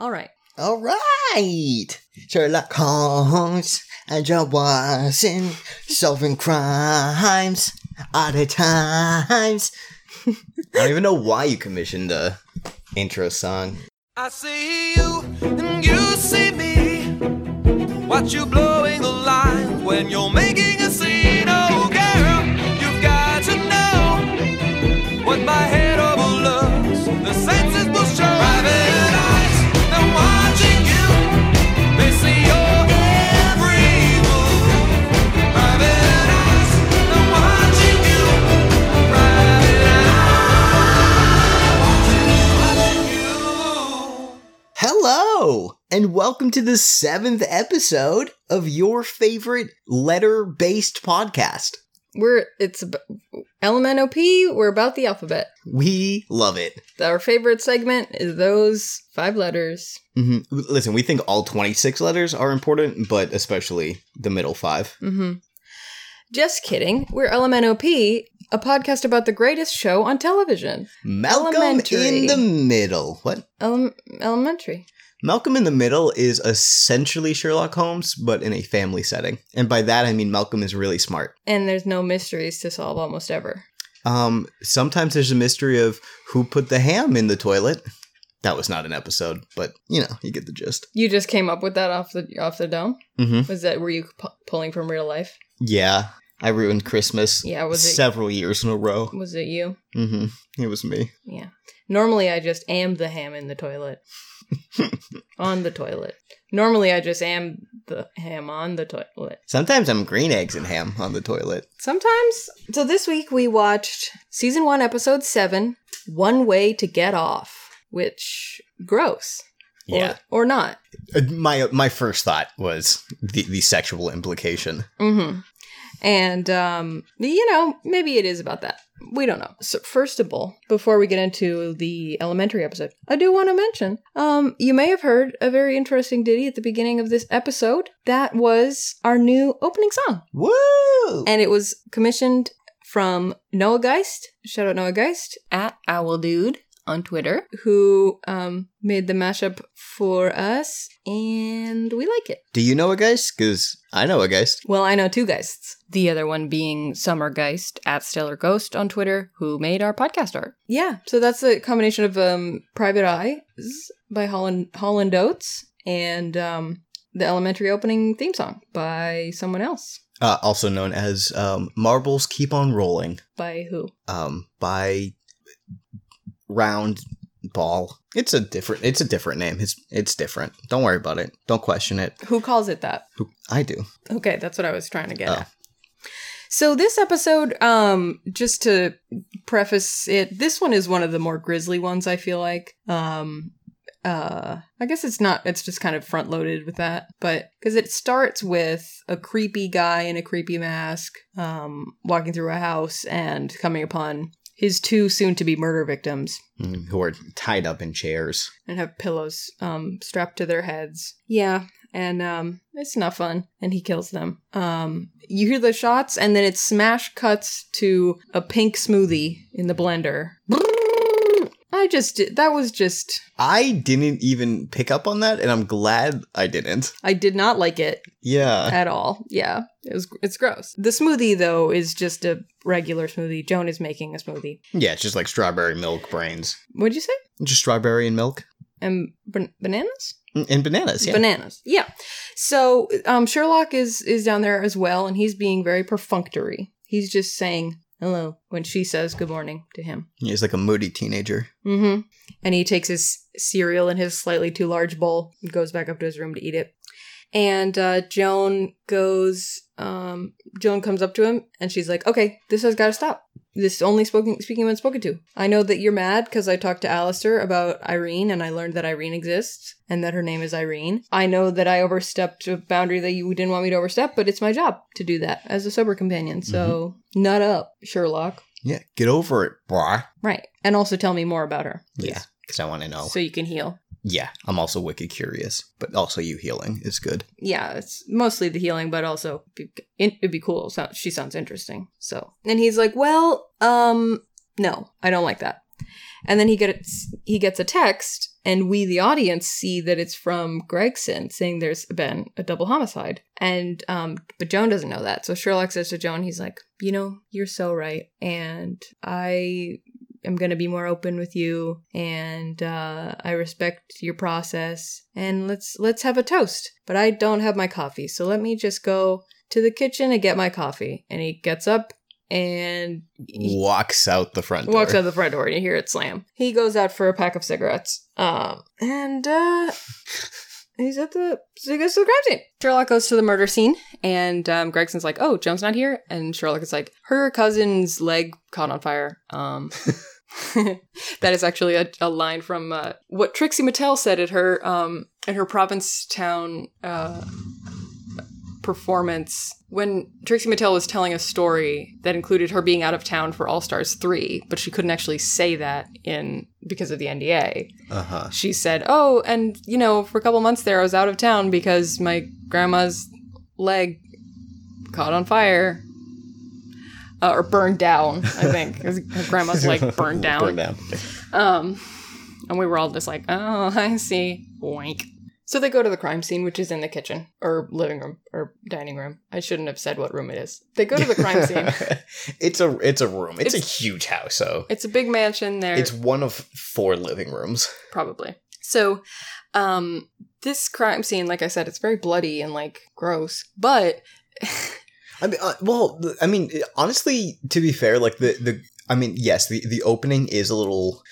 All right. All right. Sherlock Holmes and Joe Watson solving crimes all the times. I don't even know why you commissioned the intro song. I see you and you see me. Watch you blowing the line when you're making a scene. Oh, girl, you've got to know what my head Hello, and welcome to the seventh episode of your favorite letter based podcast. We're it's ab- LMNOP. We're about the alphabet. We love it. Our favorite segment is those five letters. hmm Listen, we think all 26 letters are important, but especially the middle five. Mm-hmm. Just kidding. We're LMNOP, a podcast about the greatest show on television. Malcolm Elementary. in the Middle. What? Ele- elementary. Malcolm in the Middle is essentially Sherlock Holmes, but in a family setting. And by that, I mean Malcolm is really smart. And there's no mysteries to solve almost ever. Um, sometimes there's a mystery of who put the ham in the toilet. That was not an episode, but you know, you get the gist. You just came up with that off the off the dome. hmm Was that were you pu- pulling from real life? Yeah, I ruined Christmas Yeah, was it several years in a row. was it you? hmm It was me. Yeah. Normally I just am the ham in the toilet. On the toilet. Normally I just am the ham on the toilet. Sometimes I'm green eggs and ham on the toilet. Sometimes. So this week we watched season 1 episode 7, One Way to Get Off, which gross. Yeah. Or, not. Uh, My my first thought was the the sexual implication. Mhm. And um you know, maybe it is about that. We don't know. So first of all, before we get into the elementary episode, I do want to mention, um, you may have heard a very interesting ditty at the beginning of this episode. That was our new opening song. Woo! And it was commissioned from Noah Geist. Shout out Noah Geist at Owl Dude on Twitter, who um made the mashup for us, and we like it. Do you know a geist? Because I know a geist. Well, I know two Geists. The other one being Summer Geist at Stellar Ghost on Twitter, who made our podcast art. Yeah, so that's a combination of um, Private Eyes by Hall and Hall and Oates and um, the Elementary opening theme song by someone else. Uh, also known as um, Marbles Keep on Rolling By who? um, by Round Ball. It's a different. It's a different name. It's it's different. Don't worry about it. Don't question it. Who calls it that? I do. Okay, that's what I was trying to get Oh. at. So this episode, um, just to preface it, this one is one of the more grisly ones. I feel like, um, uh, I guess it's not. It's just kind of front loaded with that, but because it starts with a creepy guy in a creepy mask, um, walking through a house and coming upon his two soon-to-be murder victims Mm, Who are tied up in chairs. and have pillows um strapped to their heads. Yeah, and um it's not fun and he kills them. Um you hear the shots and then it smash cuts to a pink smoothie in the blender. I just that was just I didn't even pick up on that, and I'm glad I didn't. I did not like it Yeah. at all. Yeah, it was it's gross. The smoothie though is just a regular smoothie. Joan is making a smoothie. Yeah, it's just like strawberry milk brains. What'd you say? Just strawberry and milk. And ban- bananas? Mm, And bananas, yeah. bananas yeah so um sherlock is is down there as well and he's being very perfunctory he's just saying hello when she says good morning to him. He's like a moody teenager. mm-hmm. And he takes his cereal in his slightly too large bowl and goes back up to his room to eat it. And uh joan goes um joan comes up to him and she's like okay this has got to stop this only spoken speaking when spoken to. I know that you're mad because i talked to Alistair about irene and i learned that irene exists and that her name is irene. I know that i overstepped a boundary that you didn't want me to overstep but it's my job to do that as a sober companion. So mm-hmm. nut up sherlock. Yeah, get over it, brah. right. And also tell me more about her. Yeah, because I want to know. so you can heal yeah, I'm also wicked curious, but also you healing is good. yeah, it's mostly the healing, but also it- it'd be cool. So she sounds interesting. So, and he's like, "Well, um, no, I don't like that." And then he gets he gets a text And we, the audience, see that it's from Gregson saying there's been a double homicide. And, um, but Joan doesn't know that. So Sherlock says to Joan, he's like, you know, you're so right. And I am going to be more open with you and uh, I respect your process and let's let's have a toast. But I don't have my coffee, so let me just go to the kitchen and get my coffee. And he gets up and Walks out the front door. walks out the front door and you hear it slam. He goes out for a pack of cigarettes. Um and uh He's at the so he goes to the crime scene. Sherlock goes to the murder scene, and um, Gregson's like, "Oh, Joan's not here," and Sherlock is like, "Her cousin's leg caught on fire." Um, that is actually a, a line from uh, what Trixie Mattel said at her um, at her Provincetown uh, performance when Trixie Mattel was telling a story that included her being out of town for All Stars three, but she couldn't actually say that in because of the NDA Uh huh. she said, "Oh, and you know, for a couple months there, I was out of town because my grandma's leg caught on fire." Uh, or burned down, I think. Her grandma's leg burned down. Burned down. Um, and we were all just like, "Oh, I see." Wink. So they go to the crime scene, which is in the kitchen or living room or dining room. I shouldn't have said what room it is. They go to the crime scene. it's a it's a room. It's, a huge house, so It's a big mansion. There, it's one of four living rooms. probably. So, um, this crime scene, like I said, it's very bloody and like gross, but I mean, uh, well, I mean, honestly, to be fair, like the the, I mean, yes, the the opening is a little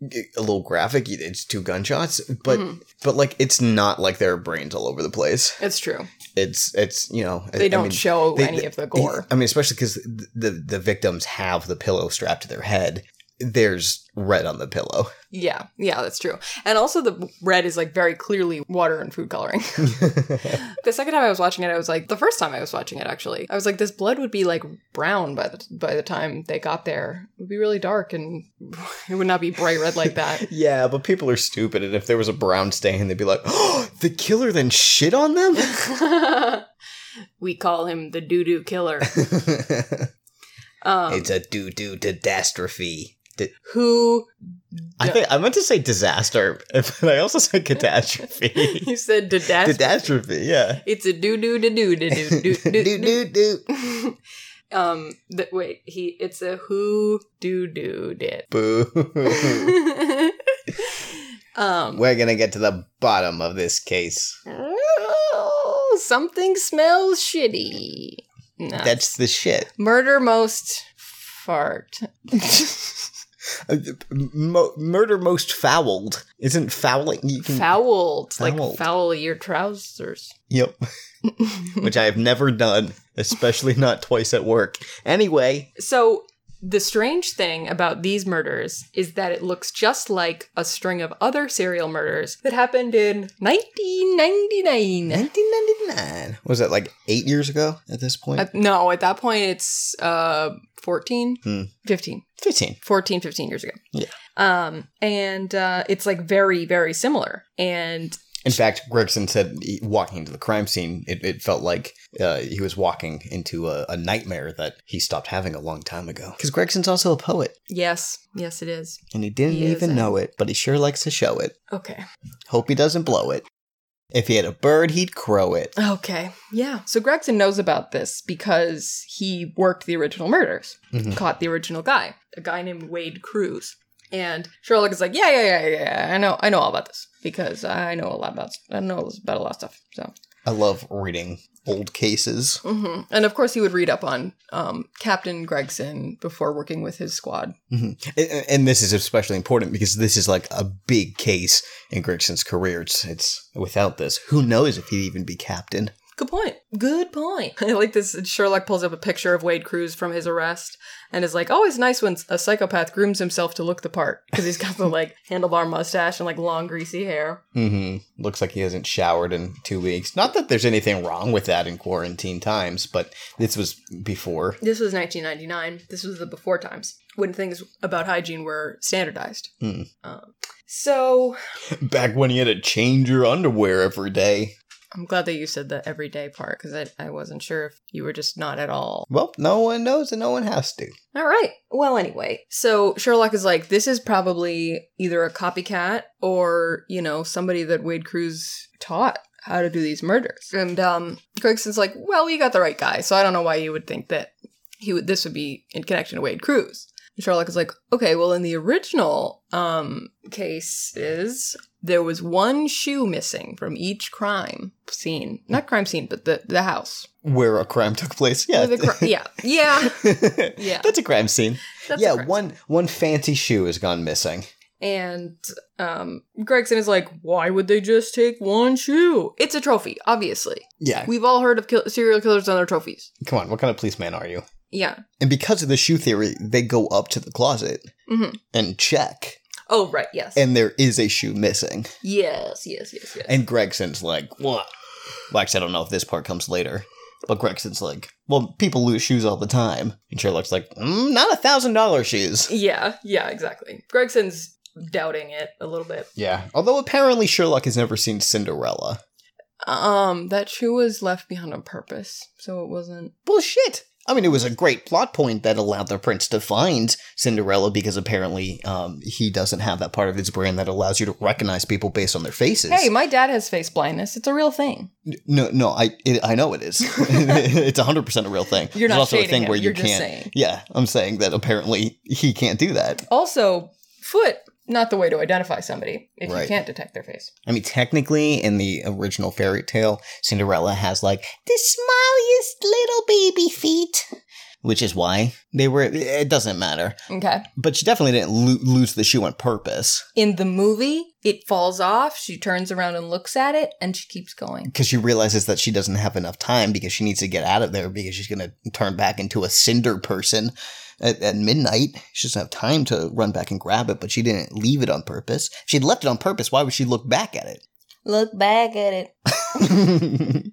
a little graphic. It's two gunshots, but Mhm. but like it's not like there are brains all over the place. it's true. It's it's you know They I don't mean, show they- any of the gore. I mean, especially because the the victims have the pillow strapped to their head. There's red on the pillow. Yeah, yeah, that's true. And also, the red is like very clearly water and food coloring. the second time I was watching it, I was like, the first time I was watching it, actually, I was like, this blood would be like brown by the by the time they got there. It would be really dark, and it would not be bright red like that. yeah, but people are stupid, and if there was a brown stain, they'd be like, "Oh, the killer then shit on them." we call him the doo doo killer. Um, it's a doo doo catastrophe. Di- who I think I meant to say disaster, but I also said catastrophe. you said disaster. catastrophe, yeah. It's a doo doo doo doo doo doo do doo do do. doo. Um, th- wait, he. It's a who doo doo did. Boo. um, We're gonna get to the bottom of this case. oh, something smells shitty. No. That's the shit. murder most fart. Uh, Mo- murder most fouled. Isn't fouling? You can. Fouled, Fouled. like foul your trousers. Yep. Which I have never done, especially not twice at work. Anyway, So the strange thing about these murders is that it looks just like a string of other serial murders that happened in 1999. 1999. Was that like eight years ago at this point? Uh, no, at that point it's uh 14, Hmm. 15, 15. 14, 15 years ago. Yeah. Um and uh it's like very very similar and In fact, Gregson said he- walking into the crime scene, it, it felt like uh, he was walking into a, a nightmare that he stopped having a long time ago. Because Gregson's also a poet, yes, yes it is. and he didn't He even know it, but he sure likes to show it. Okay. Hope he doesn't blow it. If he had a bird, he'd crow it. Okay. Yeah. So Gregson knows about this because he worked the original murders, Mhm. caught the original guy, a guy named Wade Crewes. And Sherlock is like, yeah, yeah, yeah, yeah, yeah. I know, I know all about this because I know a lot about, I know about a lot of stuff. So, I love reading old cases. hmm and of course, he would read up on um, Captain Gregson before working with his squad. Mhm. And, and this is especially important because this is like a big case in Gregson's career. It's, it's without this, who knows if he'd even be captain? Good point. Good point. I like this. Sherlock pulls up a picture of Wade Crewes from his arrest and is like, always nice when a psychopath grooms himself to look the part because he's got the like handlebar mustache and like long greasy hair. Mm-hmm. Looks like he hasn't showered in two weeks. Not that there's anything wrong with that in quarantine times, but this was before. This was 1999. This was the before times when things about hygiene were standardized. Hmm. Um, so Back when you had to change your underwear every day. I'm glad that you said the everyday part because I, I wasn't sure if you were just not at all. Well, no one knows and no one has to. All right. Well, anyway, so Sherlock is like, this is probably either a copycat or, you know, somebody that Wade Crewes taught how to do these murders. And um, Gregson's like, well, you got the right guy, so I don't know why you would think that he would this would be in connection to Wade Crewes. And Sherlock is like, okay, well, in the original um cases, there was one shoe missing from each crime scene. Not crime scene, but the the house. Where a crime took place. Yeah. Cri- yeah, yeah. Yeah. That's a crime scene. That's yeah, crime one one fancy shoe has gone missing. And um, Gregson is like, why would they just take one shoe? It's a trophy, obviously. Yeah. We've all heard of kill- serial killers on their trophies. Come on, what kind of policeman are you? Yeah. And because of the shoe theory, they go up to the closet hmm and check, Oh, right. Yes. and there is a shoe missing. yes. Yes. Yes. Yes. And Gregson's like, what? Well, actually, I don't know if this part comes later. But Gregson's like, well, people lose shoes all the time. And Sherlock's like, mm, not a thousand dollar shoes. yeah. Yeah. Exactly. Gregson's doubting it a little bit. Yeah. Although apparently Sherlock has never seen Cinderella. Um, that shoe was left behind on purpose, so it wasn't. Bullshit. I mean, it was a great plot point that allowed the prince to find Cinderella because apparently um, he doesn't have that part of his brain that allows you to recognize people based on their faces. Hey, my dad has face blindness. It's a real thing. No, no, I it, I know it is. it's hundred percent a real thing. You're not also a thing him, where you you're just can't. saying. Yeah, I'm saying that apparently he can't do that. Also, foot not the way to identify somebody if you can't detect their face. I mean, technically, in the original fairy tale, Cinderella has like the smallest little baby feet, which is why they were. It doesn't matter, Okay. but she definitely didn't lo- lose the shoe on purpose In the movie, it falls off. She turns around and looks at it, and she keeps going. because she realizes that she doesn't have enough time because she needs to get out of there because she's gonna turn back into a cinder person. At, at midnight, she doesn't have time to run back and grab it, but she didn't leave it on purpose. If she'd left it on purpose, why would she look back at it? Look back at it.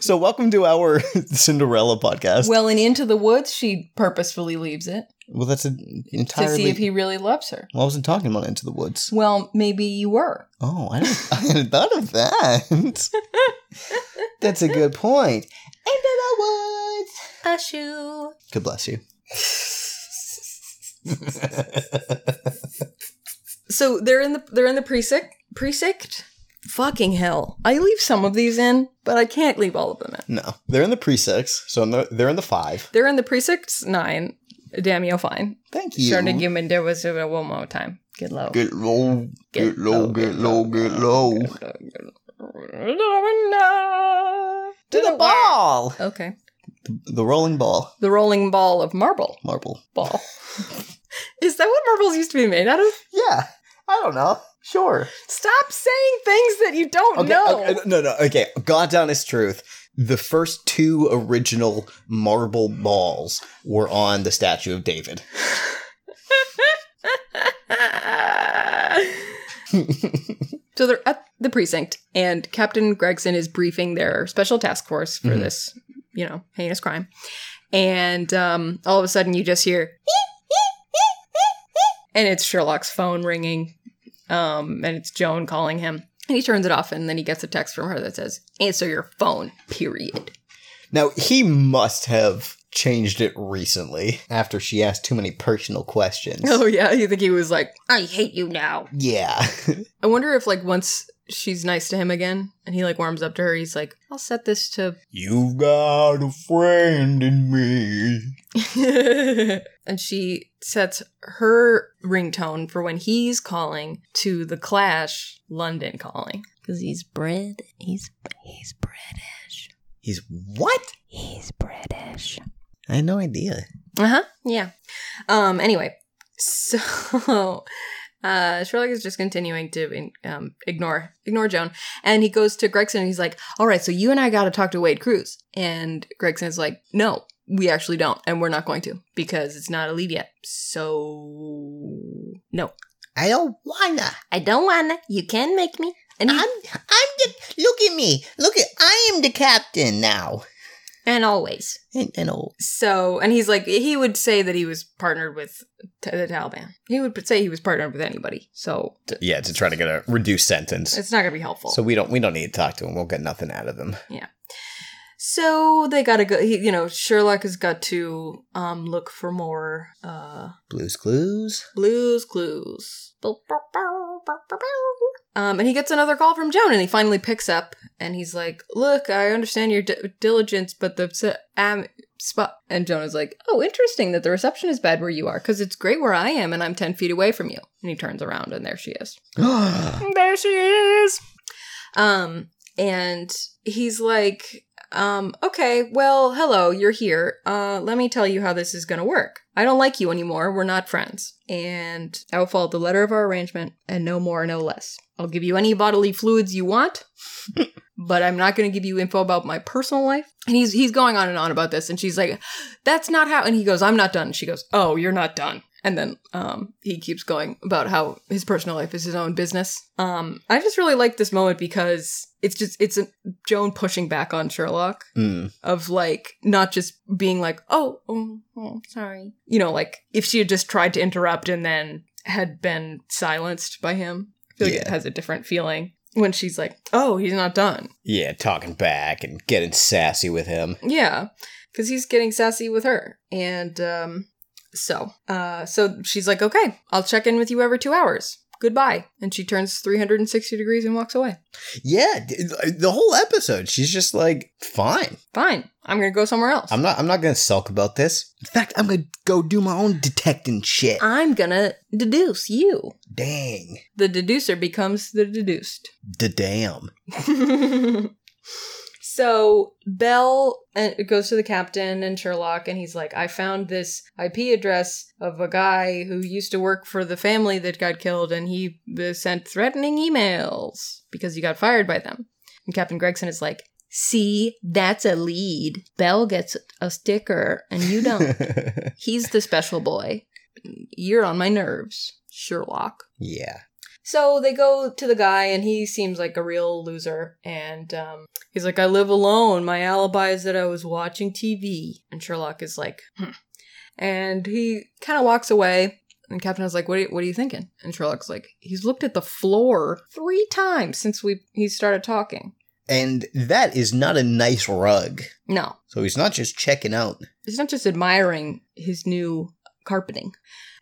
so, welcome to our Cinderella podcast. Well, and into the woods, she purposefully leaves it Well, that's an to entirely. see if he really loves her. well, I wasn't talking about Into the Woods. Well, maybe you were. Oh, I, didn't, I hadn't thought of that. that's a good point. Into the Woods. A shoe. God bless you. So they're in the they're in the precinct. Precinct. Fucking hell! I leave some of these in, but I can't leave all of them in. no, they're in the pre-six, so in the, they're in the five. They're in the precincts nine. Damn you fine. Thank you. Starting to give me there was a one more time. Get low. Get low, get low, get low, get low. To the ball. Okay. The rolling ball. The rolling ball of marble. Marble. Ball. Is that what marbles used to be made out of? Yeah. I don't know. Sure. Stop saying things that you don't Okay, know. okay, no, no. Okay. God's honest truth. The first two original marble balls were on the statue of David. so they're at the precinct, and Captain Gregson is briefing their special task force for Mhm. this, you know, heinous crime. And um, all of a sudden, you just hear, and it's Sherlock's phone ringing, um, and it's Joan calling him. And he turns it off, and then he gets a text from her that says, "Answer your phone." Period. Now, he must have changed it recently after she asked too many personal questions. Oh yeah, you think he was like, "I hate you now." Yeah. I wonder if like once she's nice to him again, and he like warms up to her, he's like, "I'll set this to You've got a friend in me. and she sets her ringtone for when he's calling to the Clash London calling because he's Brit. He's he's British. He's what? He's British. I had no idea. Uh huh. Yeah. Um. Anyway, so. Uh, Sherlock is just continuing to um, ignore ignore Joan, and he goes to Gregson and he's like, "All right, so you and I got to talk to Wade Crewes." And Gregson is like, "No, we actually don't, and we're not going to because it's not a lead yet. So no, I don't wanna. I don't wanna. You can make me." And he, I'm the look at me. Look at I am the captain now. And always. And, and old. So, and he's like, he would say that he was partnered with t- the Taliban. He would say he was partnered with anybody. So Yeah, to try to get a reduced sentence. it's not going to be helpful. So we don't we don't need to talk to him. We'll get nothing out of him. Yeah. So they gotta go. He, you know, Sherlock has got to um look for more uh Blues Clues. blues clues. Um, and he gets another call from Joan, and he finally picks up, and he's like, "Look, I understand your di- diligence, but the um spot." And Joan is like, "Oh, interesting that the reception is bad where you are, because it's great where I am, and I'm ten feet away from you." And he turns around, and there she is. There she is. Um, and he's like, um, okay, well, hello, you're here. Uh, let me tell you how this is gonna work. I don't like you anymore. We're not friends. And I will follow the letter of our arrangement and no more, no less. I'll give you any bodily fluids you want, but I'm not gonna give you info about my personal life. And he's he's going on and on about this, and she's like, That's not how and he goes, I'm not done. She goes, Oh, you're not done. And then um, he keeps going about how his personal life is his own business. Um, I just really like this moment because it's just it's a Joan pushing back on Sherlock Mm. of like not just being like, oh, oh, oh, sorry, you know, like if she had just tried to interrupt and then had been silenced by him, I feel like it has a different feeling when she's like, oh, he's not done. Yeah, talking back and getting sassy with him. Yeah, because he's getting sassy with her, and um, so uh, so she's like, okay, I'll check in with you every two hours. Goodbye, and she turns three hundred and sixty degrees and walks away. Yeah, the whole episode, she's just like, fine. Fine, I'm gonna go somewhere else. I'm not. I'm not gonna sulk about this. In fact, I'm gonna go do my own detecting shit. I'm gonna deduce you. Dang. The deducer becomes the deduced. The damn. so Bell uh, goes to the captain and Sherlock, and he's like, "I found this IP address of a guy who used to work for the family that got killed, and he uh, sent threatening emails because he got fired by them." And Captain Gregson is like, "See, that's a lead. Bell gets a sticker, and you don't. He's the special boy. You're on my nerves, Sherlock." yeah. So they go to the guy, and he seems like a real loser. And um, he's like, I live alone. My alibi is that I was watching TV. And Sherlock is like, hmm. And he kind of walks away. And Captain is like, what are, you, what are you thinking? And Sherlock's like, he's looked at the floor three times since we he started talking. And that is not a nice rug. No, So he's not just checking out. he's not just admiring his new carpeting.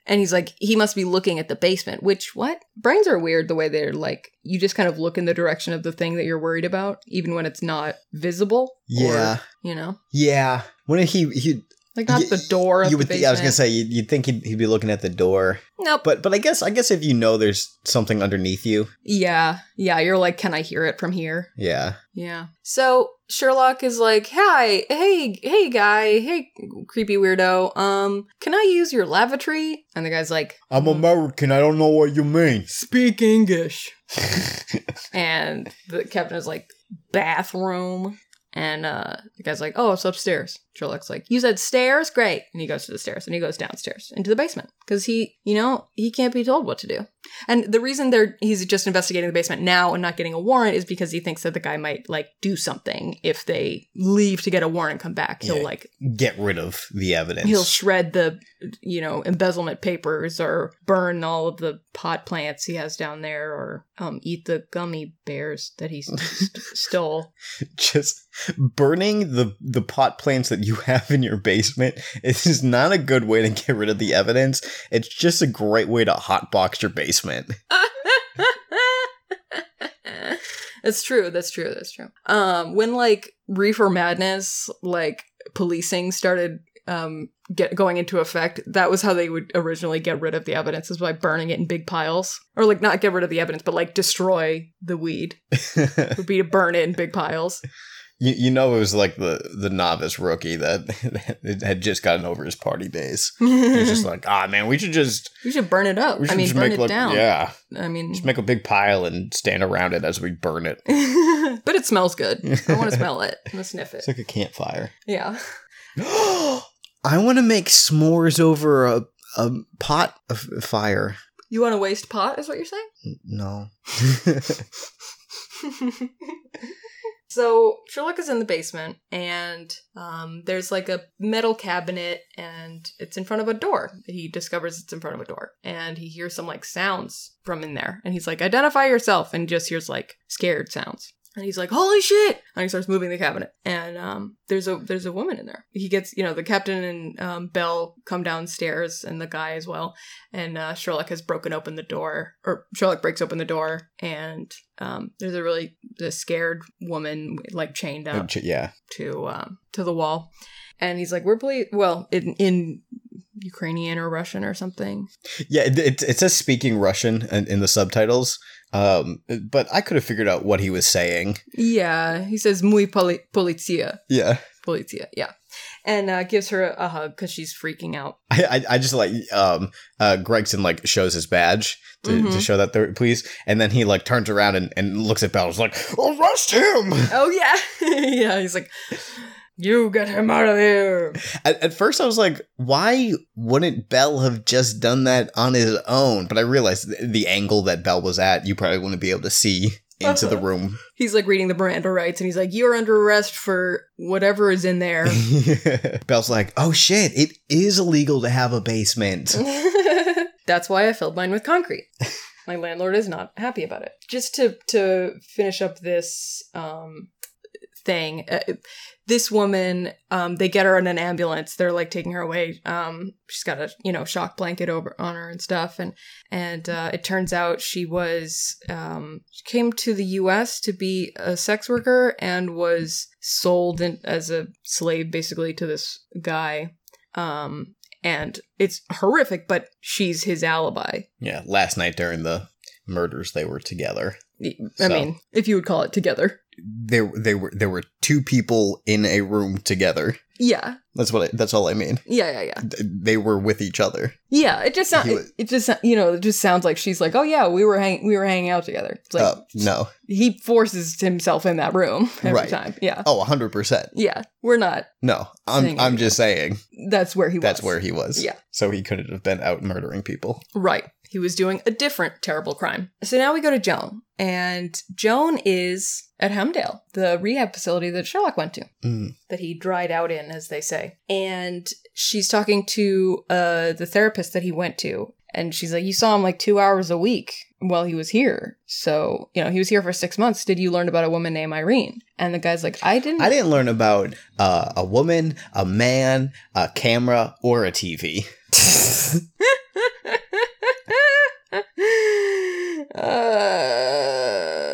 And he's like, he must be looking at the basement, which, what? Brains are weird the way they're like, you just kind of look in the direction of the thing that you're worried about, even when it's not visible. Yeah. Or, you know, Yeah. When he he like not Y- the door you would basement. think, I was gonna say you'd, you'd think he'd, he'd be looking at the door, Nope. but but I guess I guess if you know there's something underneath you, yeah. Yeah. You're like, can I hear it from here? yeah, Yeah. So Sherlock is like, "Hi, hey, hey, guy, hey, creepy weirdo. Um, can I use your lavatory?" And the guy's like, I'm American. I don't know what you mean. "Speak English." and the captain is like, "Bathroom." And uh, the guy's like, "Oh, it's upstairs." Sherlock's like, "You said stairs, great." And he goes to the stairs, and he goes downstairs into the basement because he, you know, he can't be told what to do. And the reason they're he's just investigating the basement now and not getting a warrant is because he thinks that the guy might like do something if they leave to get a warrant and come back. He'll Yeah. like Get rid of the evidence. he'll shred the you know embezzlement papers or burn all of the pot plants he has down there or um, eat the gummy bears that he st- stole. just burning the the pot plants that you have in your basement is not a good way to get rid of the evidence. It's just a great way to hotbox your basement. that's true. That's true. That's true. Um, when like reefer madness, like policing started um get going into effect, that was how they would originally get rid of the evidence is by burning it in big piles, or like not get rid of the evidence, but like destroy the weed. Would be to burn it in big piles. You, you know it was like the the novice rookie that, that had just gotten over his party days. He's just like, ah man, we should just we should burn it up. we should I mean, just burn make it like down. yeah, I mean, just make a big pile and stand around it as we burn it. but it smells good. I want to smell it. I want to sniff it. It's like a campfire. Yeah. I want to make s'mores over a a pot of fire. You want to waste pot? Is what you're saying? No. So Sherlock is in the basement, and um, there's like a metal cabinet, and it's in front of a door. He discovers it's in front of a door, and he hears some like sounds from in there, and he's like, "Identify yourself," and just hears like scared sounds. And he's like, "Holy shit!" And he starts moving the cabinet, and um, there's a there's a woman in there. He gets, you know, the captain and um, Bell come downstairs, and the guy as well. And uh, Sherlock has broken open the door, or Sherlock breaks open the door, and um, there's a really a scared woman like chained up Yeah. to um, to the wall, and he's like, "We're ble- well in in Ukrainian or Russian or something." Yeah, it, it, it says speaking Russian in, in the subtitles, um, but I could have figured out what he was saying. Yeah, he says "muy poli- policia." Yeah. Policia, yeah. And uh, gives her a, a hug because she's freaking out. I, I, I just like um uh Gregson like shows his badge to, to Mhm. show that they're pleased, and then he like turns around and, and looks at Bell. and is like, arrest him. Oh, yeah. yeah, he's like, You get him out of here. At, at first, I was like, why wouldn't Bell have just done that on his own? But I realized th- the angle that Bell was at, you probably wouldn't be able to see into the room. He's like reading the Miranda rights and he's like, You're under arrest for whatever is in there. Bell's like, oh shit, it is illegal to have a basement. That's why I filled mine with concrete. My landlord is not happy about it. Just to to finish up this um thing, uh, this woman, um, they get her in an ambulance. They're like taking her away. Um, she's got a you know shock blanket over on her and stuff, and and uh, it turns out she was um she came to the U.S. to be a sex worker and was sold in, as a slave basically to this guy. Um, and it's horrific, but she's his alibi. yeah, last night during the murders, they were together. I So- mean, if you would call it together. There, they were there were two people in a room together. Yeah. That's what. I, that's all I mean. Yeah, yeah, yeah. Th- They were with each other. Yeah, it just sounds it, it just you know, it just sounds like she's like, "Oh yeah, we were hang- we were hanging out together." It's like oh no. he forces himself in that room every Right. time. Yeah. Oh, hundred percent. Yeah. We're not. No, I'm. I'm just saying That's where he was. that's where he was. Yeah. So he couldn't have been out murdering people. Right. He was doing a different terrible crime. So now we go to Joan, and Joan is at Hemdale, the rehab facility that Sherlock went to. Mm. that he dried out in, as they say. And she's talking to uh, the therapist that he went to. And she's like, You saw him like two hours a week while he was here. So, you know, he was here for six months. Did you learn about a woman named Irene? And the guy's like, I didn't. I didn't learn about uh, a woman, a man, a camera, or a TV. uh...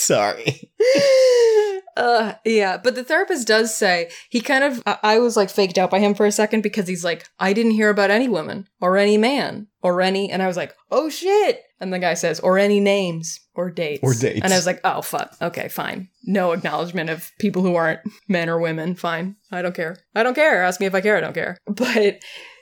Sorry. uh yeah but the therapist does say he kind of I-, I was like faked out by him for a second because he's like i didn't hear about any woman or any man or any and i was like oh shit. And the guy says or any names or dates. Or dates. and i was like oh fuck. Okay fine. No acknowledgement of people who aren't men or women. Fine. I don't care. I don't care. Ask me if i care. I don't care. But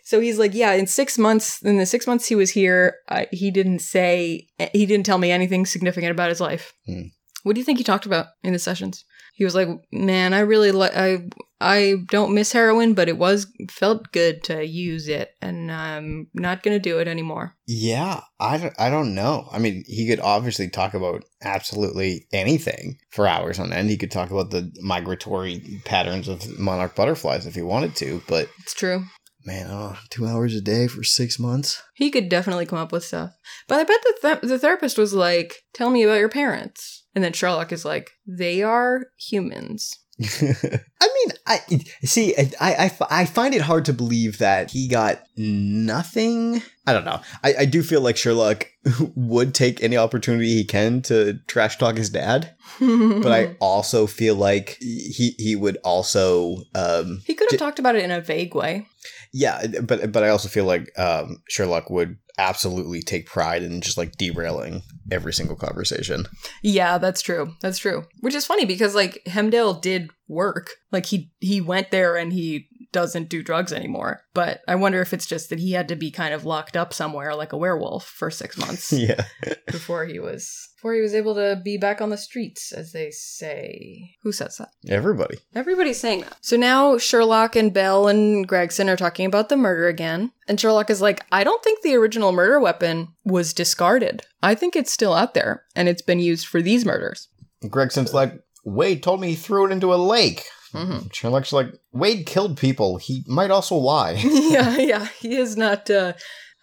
so he's like, yeah, in six months, in the six months he was here, I, he didn't say, he didn't tell me anything significant about his life. Hmm. What do you think he talked about in the sessions? He was like, man, I really like, I, I don't miss heroin, but it was, felt good to use it, and I'm not gonna do it anymore. Yeah, I don't, I don't know. I mean, he could obviously talk about absolutely anything for hours on end. He could talk about the migratory patterns of monarch butterflies if he wanted to, but It's true. man, oh, two hours a day for six months. He could definitely come up with stuff. But I bet the, th- the therapist was like, tell me about your parents. And then Sherlock is like, they are humans. I mean, I see. I, I I find it hard to believe that he got nothing. I don't know. I, I do feel like Sherlock would take any opportunity he can to trash talk his dad, but I also feel like he he would also um He could have J- talked about it in a vague way. yeah, but but I also feel like um Sherlock would absolutely take pride in just like derailing every single conversation. Yeah, that's true. That's true. Which is funny because like Hemdale did work. Like he he went there and he doesn't do drugs anymore. But I wonder if it's just that he had to be kind of locked up somewhere like a werewolf for six months Yeah. before he was before he was able to be back on the streets, as they say. Who says that? Everybody. Everybody's saying that. So now Sherlock and Bell and Gregson are talking about the murder again. And Sherlock is like, I don't think the original murder weapon was discarded. I think it's still out there and it's been used for these murders. Gregson's like, Wade told me he threw it into a lake. Mhm. Sherlock's like, Wade killed people. He might also lie. yeah, yeah. He is not uh,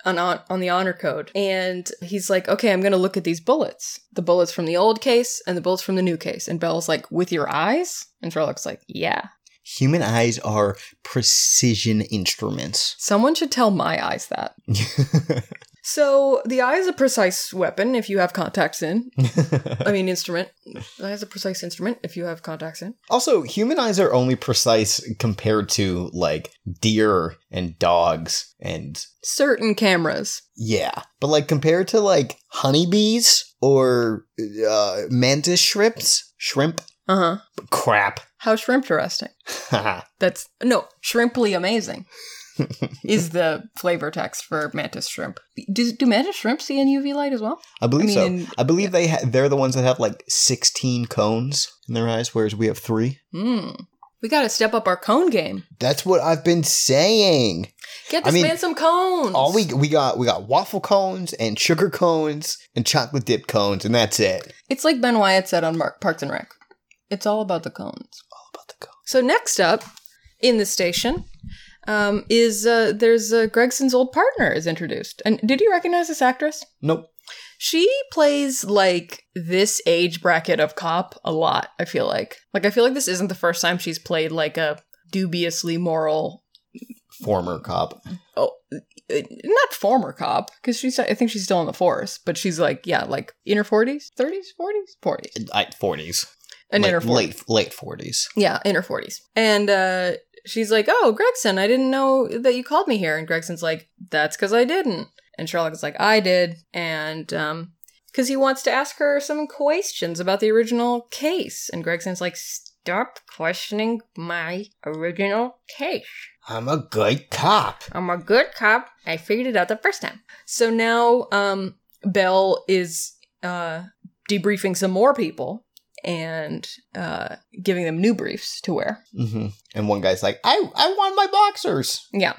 on, on on the honor code. And he's like, okay, I'm going to look at these bullets. The bullets from the old case and the bullets from the new case. And Bell's like, with your eyes? And Sherlock's like, yeah. Human eyes are precision instruments. Someone should tell my eyes that. So the eye is a precise weapon if you have contacts in. I mean, instrument. The eye is a precise instrument if you have contacts in. also, human eyes are only precise compared to like deer and dogs and Certain cameras. yeah. But like compared to like honeybees or uh, mantis shrimps, shrimp, Uh huh. crap. How shrimp interesting. That's no shrimply amazing. Is the flavor text for mantis shrimp? Do, do mantis shrimp see in UV light as well? I believe I so. mean, I believe they ha- they're the ones that have like 16 cones in their eyes, whereas we have three. Hmm. We got to step up our cone game. That's what I've been saying. Get I mean, man some cones. All we we got we got waffle cones and sugar cones and chocolate dip cones, and that's it. It's like Ben Wyatt said on Mar- Parks and Rec. It's all about the cones. All about the cones. So next up in the station um, is uh, there's uh, Gregson's old partner is introduced. And did you recognize this actress? Nope. She plays like this age bracket of cop a lot. I feel like like I feel like this isn't the first time she's played like a dubiously moral. Former cop. Oh, uh, not former cop because she's I think she's still in the force, but she's like yeah like in her forties, thirties, forties, forties, I, 40s. and in her 40s. late late 40s. Yeah, in her 40s. And uh, she's like, Oh, Gregson, I didn't know that you called me here. And Gregson's like, That's because I didn't. And Sherlock is like, I did. And, um, because he wants to ask her some questions about the original case. And Gregson's like, Stop questioning my original case. I'm a good cop. I'm a good cop. I figured it out the first time. So now, um, Bell is, uh, debriefing some more people and, uh, giving them new briefs to wear. hmm And one guy's like, I I want my boxers. Yeah.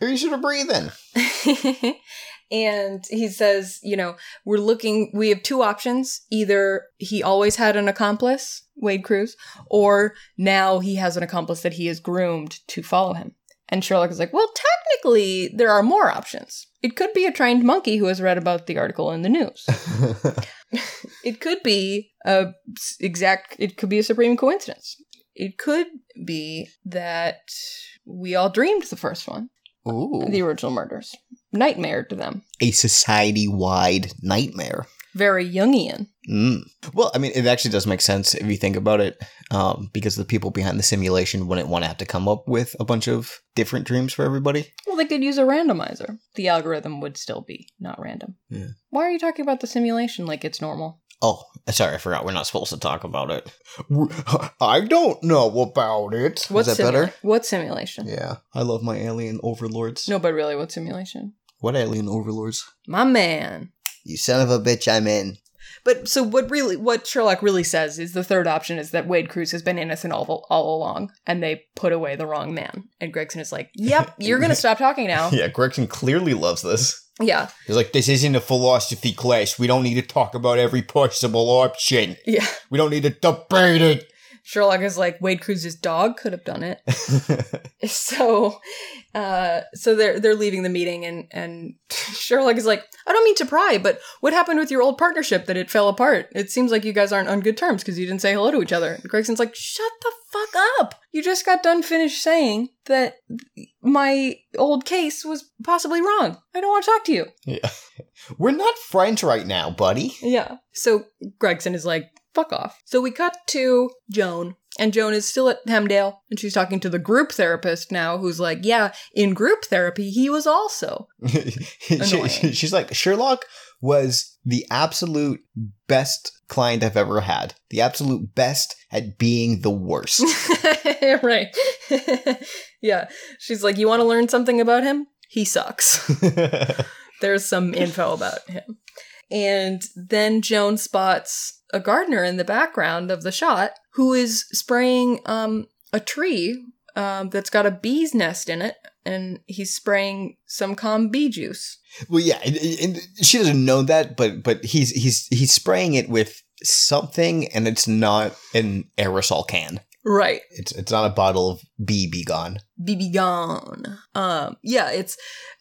Are you sure to breathe in? and he says, you know, we're looking, we have two options. Either he always had an accomplice, Wade Crewes, or now he has an accomplice that he has groomed to follow him. And Sherlock is like, well, technically, there are more options. It could be a trained monkey who has read about the article in the news. it could be a exact, it could be a supreme coincidence. It could be that we all dreamed the first one Ooh. the original murders. Nightmare to them. a society wide nightmare. Very Jungian. Mm. Well, I mean, it actually does make sense if you think about it, um, because the people behind the simulation wouldn't want to have to come up with a bunch of different dreams for everybody. Well, they could use a randomizer. The algorithm would still be not random. Yeah. Why are you talking about the simulation like it's normal? Oh, sorry, I forgot. We're not supposed to talk about it. I don't know about it. What's that simula- better? What simulation? Yeah, I love my alien overlords. No, but really, what simulation? What alien overlords? My man. You son of a bitch, I'm in. But so what really what Sherlock really says is the third option is that Wade Crewes has been innocent all, all along and they put away the wrong man. And Gregson is like, "Yep, you're going to stop talking now." Yeah, Gregson clearly loves this. yeah. He's like, this isn't a philosophy class. We don't need to talk about every possible option. Yeah. We don't need to debate it. Sherlock is like Wade Crewes's dog could have done it. so uh so they're they're leaving the meeting and and Sherlock is like I don't mean to pry but what happened with your old partnership that it fell apart it seems like you guys aren't on good terms because you didn't say hello to each other and Gregson's like shut the fuck up you just got done finished saying that my old case was possibly wrong I don't want to talk to you yeah. We're not friends right now, buddy. yeah so Gregson is like fuck off so we cut to Joan And Joan is still at Hemdale, and she's talking to the group therapist now, who's like, yeah, in group therapy, he was also. She- she's like, Sherlock was the absolute best client I've ever had. The absolute best at being the worst. right. yeah. She's like, you want to learn something about him? He sucks. There's some info about him. And then Joan spots a gardener in the background of the shot who is spraying um, a tree um, that's got a bee's nest in it. And he's spraying some calm bee juice. well, yeah, and- and she doesn't know that, but but he's he's he's spraying it with something, and it's not an aerosol can. Right. It's it's not a bottle of bee be gone. BB gone. Um, yeah, it's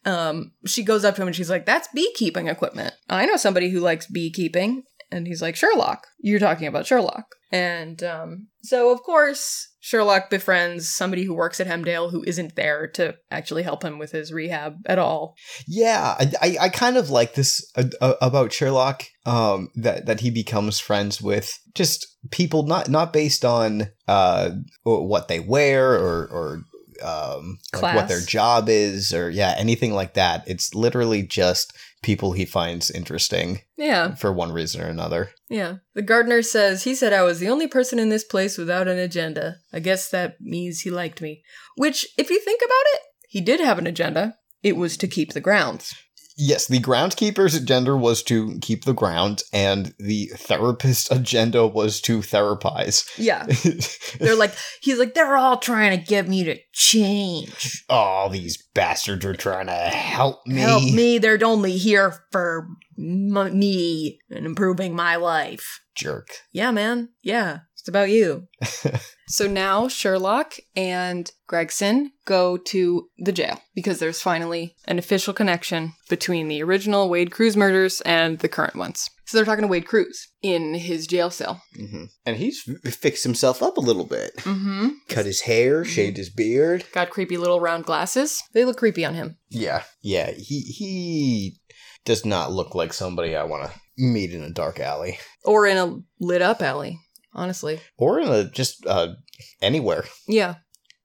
um she goes up to him and she's like, That's beekeeping equipment. I know somebody who likes beekeeping. And he's like, Sherlock. You're talking about Sherlock. And um so of course Sherlock befriends somebody who works at Hemdale who isn't there to actually help him with his rehab at all. Yeah, I, I, I kind of like this uh, uh, about Sherlock. Um, that that he becomes friends with just people not not based on uh what they wear or or um like what their job is or yeah anything like that. It's literally just people he finds interesting Yeah, for one reason or another. yeah. The gardener says he said I was the only person in this place without an agenda. I guess that means he liked me. Which, if you think about it, he did have an agenda. It was to keep the grounds. Yes, the groundkeeper's agenda was to keep the ground, and the therapist's agenda was to therapize. Yeah. They're like, he's like, they're all trying to get me to change. oh, these bastards are trying to help me. Help me. They're only here for m- me and improving my life. Jerk. Yeah, man. Yeah. It's about you. so now Sherlock and Gregson go to the jail because there's finally an official connection between the original Wade Crewes murders and the current ones. So they're talking to Wade Crewes in his jail cell. hmm And he's fixed himself up a little bit. Mm-hmm. Cut his hair, shaved his beard. Got creepy little round glasses. They look creepy on him. Yeah. Yeah, he he does not look like somebody I want to meet in a dark alley Or in a lit up alley, honestly. or in a just uh anywhere. Yeah.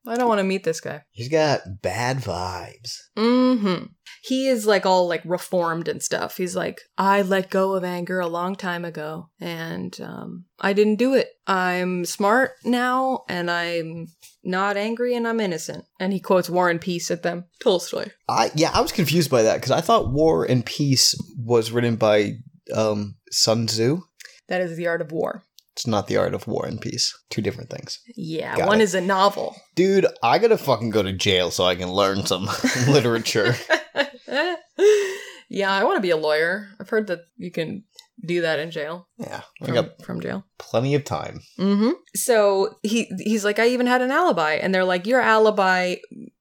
I don't want to meet this guy. He's got bad vibes. Mm-hmm. He is like all like reformed and stuff. He's like, I let go of anger a long time ago and um, I didn't do it. I'm smart now and I'm not angry and I'm innocent. And he quotes War and Peace at them. Tolstoy. I yeah, I was confused by that because I thought War and Peace was written by um Sun Tzu. That is the art of war. It's not the art of war and peace. Two different things. Yeah, Got one it. is a novel. Dude, I gotta fucking go to jail so I can learn some literature. yeah, I want to be a lawyer. I've heard that you can do that in jail. Yeah, I From, got from jail. plenty of time. Mm-hmm. So he he's like, I even had an alibi, and they're like, your alibi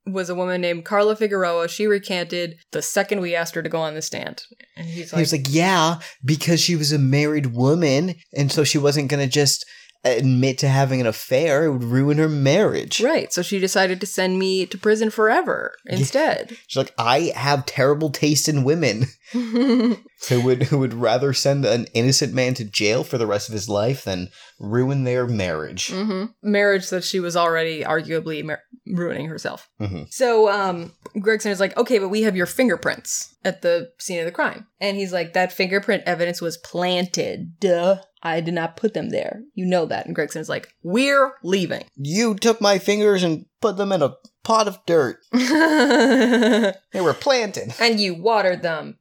was a woman named Carla Figueroa. She recanted the second we asked her to go on the stand, and he's He was like, yeah, because she was a married woman, and so she wasn't gonna just admit to having an affair. It would ruin her marriage. right. So she decided to send me to prison forever instead. She's like, I have terrible taste in women who would who would rather send an innocent man to jail for the rest of his life than ruin their marriage. hmm Marriage that she was already arguably mar- ruining herself. Mhm. So um, Gregson is like, okay, but we have your fingerprints at the scene of the crime. And he's like, that fingerprint evidence was planted. Duh. I did not put them there. You know that. And Gregson is like, we're leaving. You took my fingers and put them in a pot of dirt. They were planted And you watered them.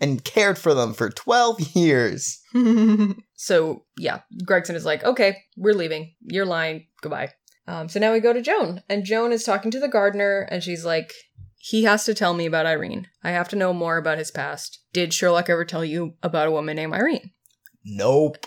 and cared for them for 12 years. so yeah, Gregson is like, okay, we're leaving. You're lying. Goodbye. Um, so now we go to Joan, and Joan is talking to the gardener, and she's like, he has to tell me about Irene. I have to know more about his past. Did Sherlock ever tell you about a woman named Irene? Nope,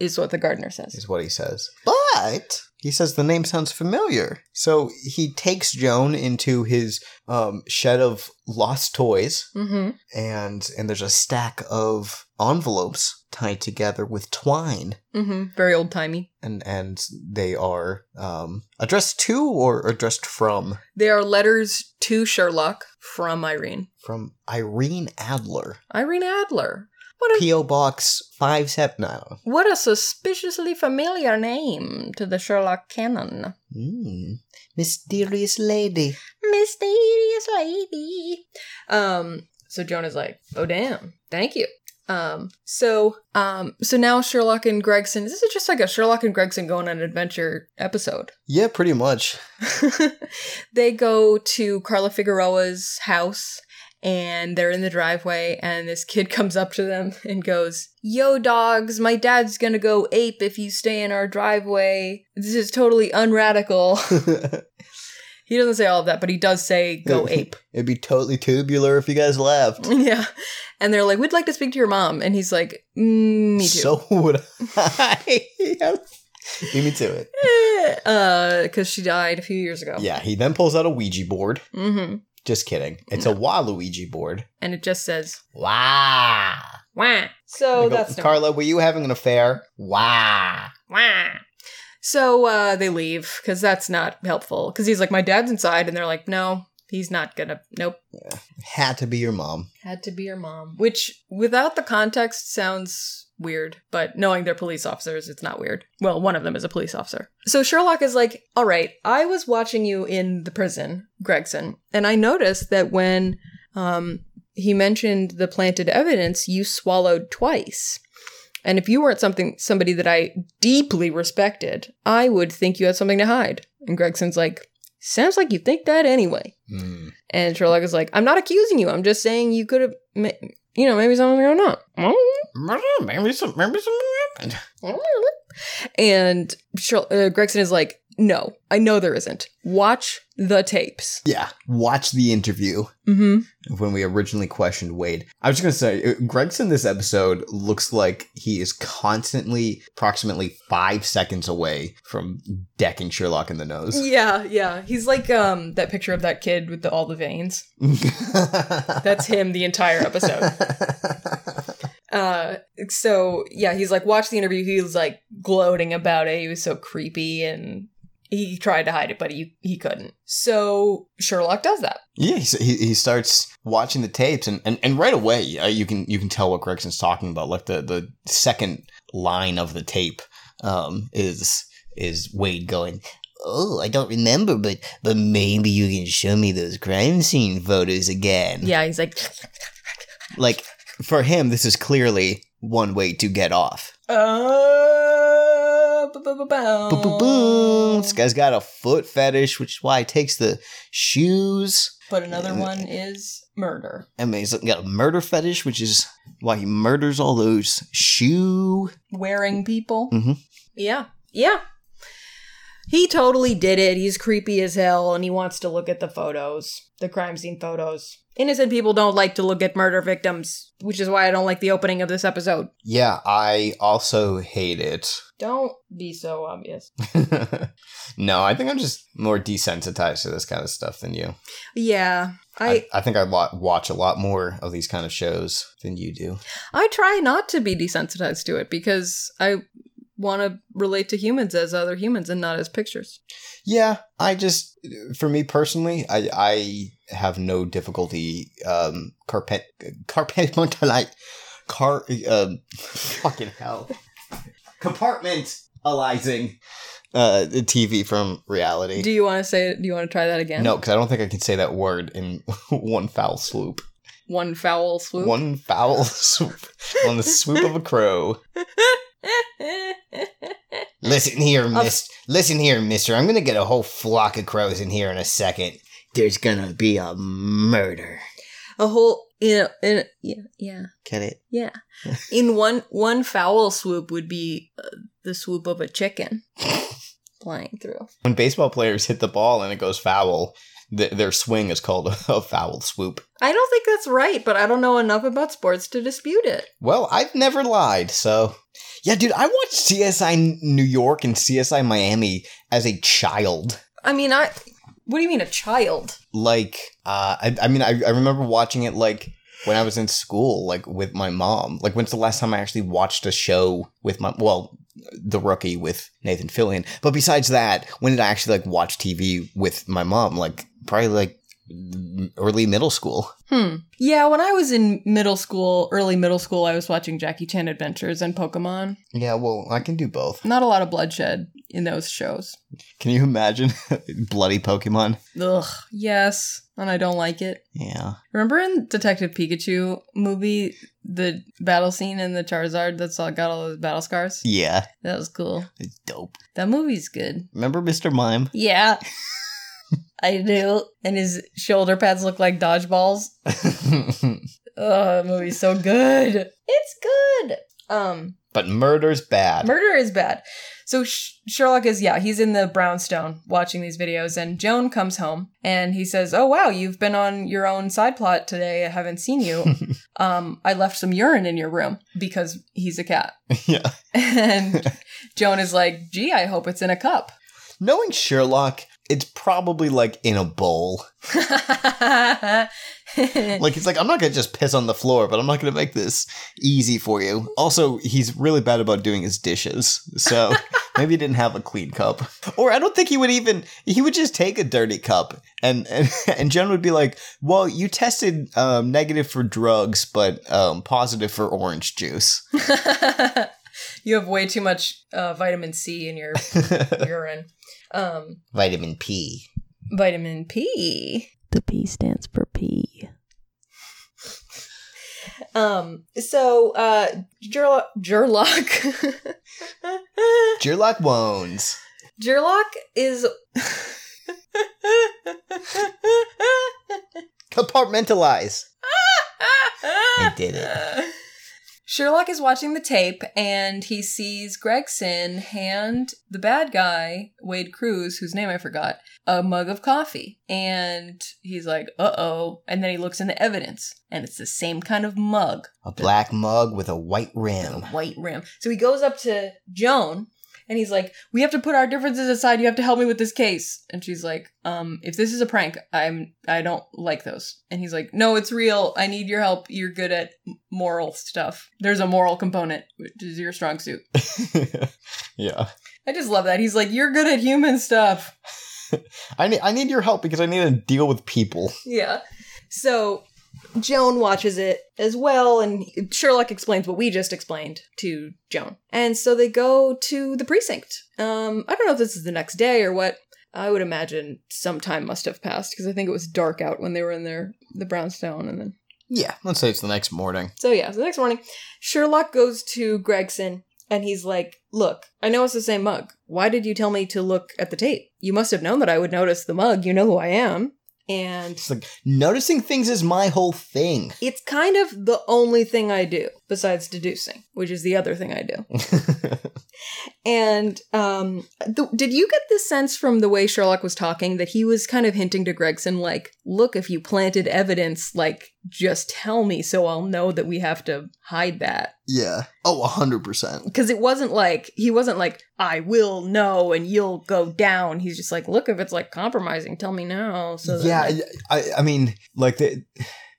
Is what the gardener says. is what he says. But he says the name sounds familiar. So he takes Joan into his um, shed of lost toys, Mm-hmm. and and there's a stack of envelopes tied together with twine. Mm-hmm. Very old timey. And and they are um, addressed to or addressed from They are letters to Sherlock from Irene. from Irene Adler. Irene Adler. What a P.O. Box 5 7. No. what a suspiciously familiar name to the Sherlock canon. Mm. Mysterious lady. Mysterious lady. Um, so Jonah's like, oh damn, thank you. Um, so um, so now Sherlock and Gregson, this is just like a Sherlock and Gregson going on an adventure episode. Yeah, pretty much. they go to Carla Figueroa's house and they're in the driveway and this kid comes up to them and goes, "Yo dogs, my dad's to go ape if you stay in our driveway. This is totally unradical." he doesn't say all of that, but he does say go ape. It'd be totally tubular if you guys left. yeah. And they're like, "We'd like to speak to your mom." And he's like, mm, "Me too." So would I. Beat me to it. uh cuz she died a few years ago. Yeah, he then pulls out a Ouija board. Mhm. Just kidding. It's a Waluigi board. And it just says, Wow. "Wah." So go, that's Carla, were you having an affair? Wow. Wah. So uh, they leave because that's not helpful. Because he's like, my dad's inside, and they're like, no, he's not gonna. Nope, Had to be your mom. had to be your mom. Which, without the context, sounds weird. But knowing they're police officers, it's not weird. Well, one of them is a police officer. So Sherlock is like, all right, I was watching you in the prison, Gregson, and I noticed that when um, he mentioned the planted evidence, you swallowed twice. And if you weren't something somebody that I deeply respected, I would think you had something to hide. And Gregson's like, sounds like you think that anyway. Mm. And Sherlock is like, I'm not accusing you. I'm just saying you could have, ma- you know, maybe something going not. Maybe, some, maybe something happened. And uh, Gregson is like, no, I know there isn't. Watch the tapes. Yeah. Watch the interview Mm-hmm. when we originally questioned Wade. I was just going to say, uh, Gregson this episode looks like he is constantly approximately five seconds away from decking Sherlock in the nose. Yeah, yeah. He's like um that picture of that kid with the, all the veins. That's him the entire episode. Uh, so yeah, he's like, watch the interview. He was like gloating about it. He was so creepy and he tried to hide it, but he he couldn't. So Sherlock does that. Yeah, he, he he starts watching the tapes, and, and, and right away uh, you can you can tell what Gregson's talking about. Like the, the second line of the tape um, is is Wade going, "Oh, I don't remember, but but maybe you can show me those crime scene photos again." Yeah, he's like, like for him, this is clearly one way to get off. uh. This guy's got a foot fetish, which is why he takes the shoes. But another one is murder. I mean, he's got a murder fetish, which is why he murders all those shoe. Wearing people. Mhm. Yeah. Yeah. He totally did it. He's creepy as hell and he wants to look at the photos, the crime scene photos. Innocent people don't like to look at murder victims, which is why I don't like the opening of this episode. Yeah, I also hate it. Don't be so obvious. no, I think I'm just more desensitized to this kind of stuff than you. Yeah. I, I I think I watch a lot more of these kind of shows than you do. I try not to be desensitized to it because I want to relate to humans as other humans and not as pictures. Yeah, I just, for me personally, I I have no difficulty um carpet carpentalizing car um fucking hell compartmentalizing uh the TV from reality. Do you want to say do you want to try that again? no, because I don't think I can say that word in one foul swoop. One foul swoop. One foul swoop on the swoop of a crow. Listen here, miss. Listen here, mister. I'm gonna get a whole flock of crows in here in a second. There's gonna be a murder. a whole you know, in a, yeah yeah Get it? yeah in one one foul swoop would be uh, the swoop of a chicken flying through When baseball players hit the ball and it goes foul, th- their swing is called a foul swoop. i don't think that's right but i don't know enough about sports to dispute it Well, I've never lied, so. Yeah, dude, I watched CSI New York and CSI Miami as a child. i mean i what do you mean a child like uh i, I mean I, I remember watching it like when i was in school like with my mom like when's the last time i actually watched a show with my well the rookie with nathan fillion but besides that when did i actually like watch tv with my mom like probably like early middle school. Hmm. Yeah, when I was in middle school, early middle school, I was watching Jackie Chan Adventures and Pokemon. Yeah, well, I can do both. Not a lot of bloodshed in those shows. Can you imagine bloody Pokemon? Ugh. Yes, and I don't like it. Yeah. Remember in Detective Pikachu movie, the battle scene in the Charizard that's all got all those battle scars? Yeah, That was cool. it's dope. That movie's good. Remember Mr. Mime? Yeah. I do. And his shoulder pads look like dodgeballs. Oh, that movie's so good. It's good. Um, but murder's bad. murder is bad. So Sh- Sherlock is yeah, he's in the brownstone watching these videos, and Joan comes home and he says, "Oh wow, you've been on your own side plot today. I haven't seen you. um, I left some urine in your room because he's a cat." yeah. And Joan is like, "Gee, I hope it's in a cup." Knowing Sherlock, it's probably like in a bowl. Like he's like, I'm not gonna just piss on the floor, but I'm not gonna make this easy for you. Also, he's really bad about doing his dishes, so maybe he didn't have a clean cup. Or I don't think he would even. He would just take a dirty cup, and and, and Jen would be like, "Well, you tested um, negative for drugs, but um, positive for orange juice." you have way too much uh, vitamin C in your urine. Um, Vitamin P. vitamin P. The P stands for P. Um. So, uh, Gerlock. Gerlock. Sherlock Wones. Gerlock is. Compartmentalize. I did it. Sherlock is watching the tape and he sees Gregson hand the bad guy, Wade Crewes, whose name I forgot, a mug of coffee. And he's like, uh oh. And then he looks in the evidence and it's the same kind of mug, A black mug with a white a rim. white rim. So he goes up to Joan and he's like, we have to put our differences aside. You have to help me with this case. And she's like, um, if this is a prank, I'm, I don't like those. And he's like, no, it's real. I need your help. You're good at moral stuff. There's a moral component, which is your strong suit. yeah. I just love that. He's like, you're good at human stuff. I need I need your help because I need to deal with people. Yeah. So Joan watches it as well, and Sherlock explains what we just explained to Joan. And so they go to the precinct. Um, I don't know if this is the next day or what. I would imagine some time must have passed because I think it was dark out when they were in their the brownstone, and then Yeah, let's say it's the next morning. so yeah. So the next morning, Sherlock goes to Gregson. And he's like, Look, I know it's the same mug. Why did you tell me to look at the tape? You must have known that I would notice the mug. You know who I am. And It's like noticing things is my whole thing. It's kind of the only thing I do besides deducing, which is the other thing I do. And um, did you get the sense from the way Sherlock was talking that he was kind of hinting to Gregson, like, look, if you planted evidence, like, just tell me so I'll know that we have to hide that. yeah. Oh, 100%. Because it wasn't like, he wasn't like, I will know and you'll go down. He's just like, look, if it's like compromising, tell me now. So that, Yeah, like- I, I mean, like the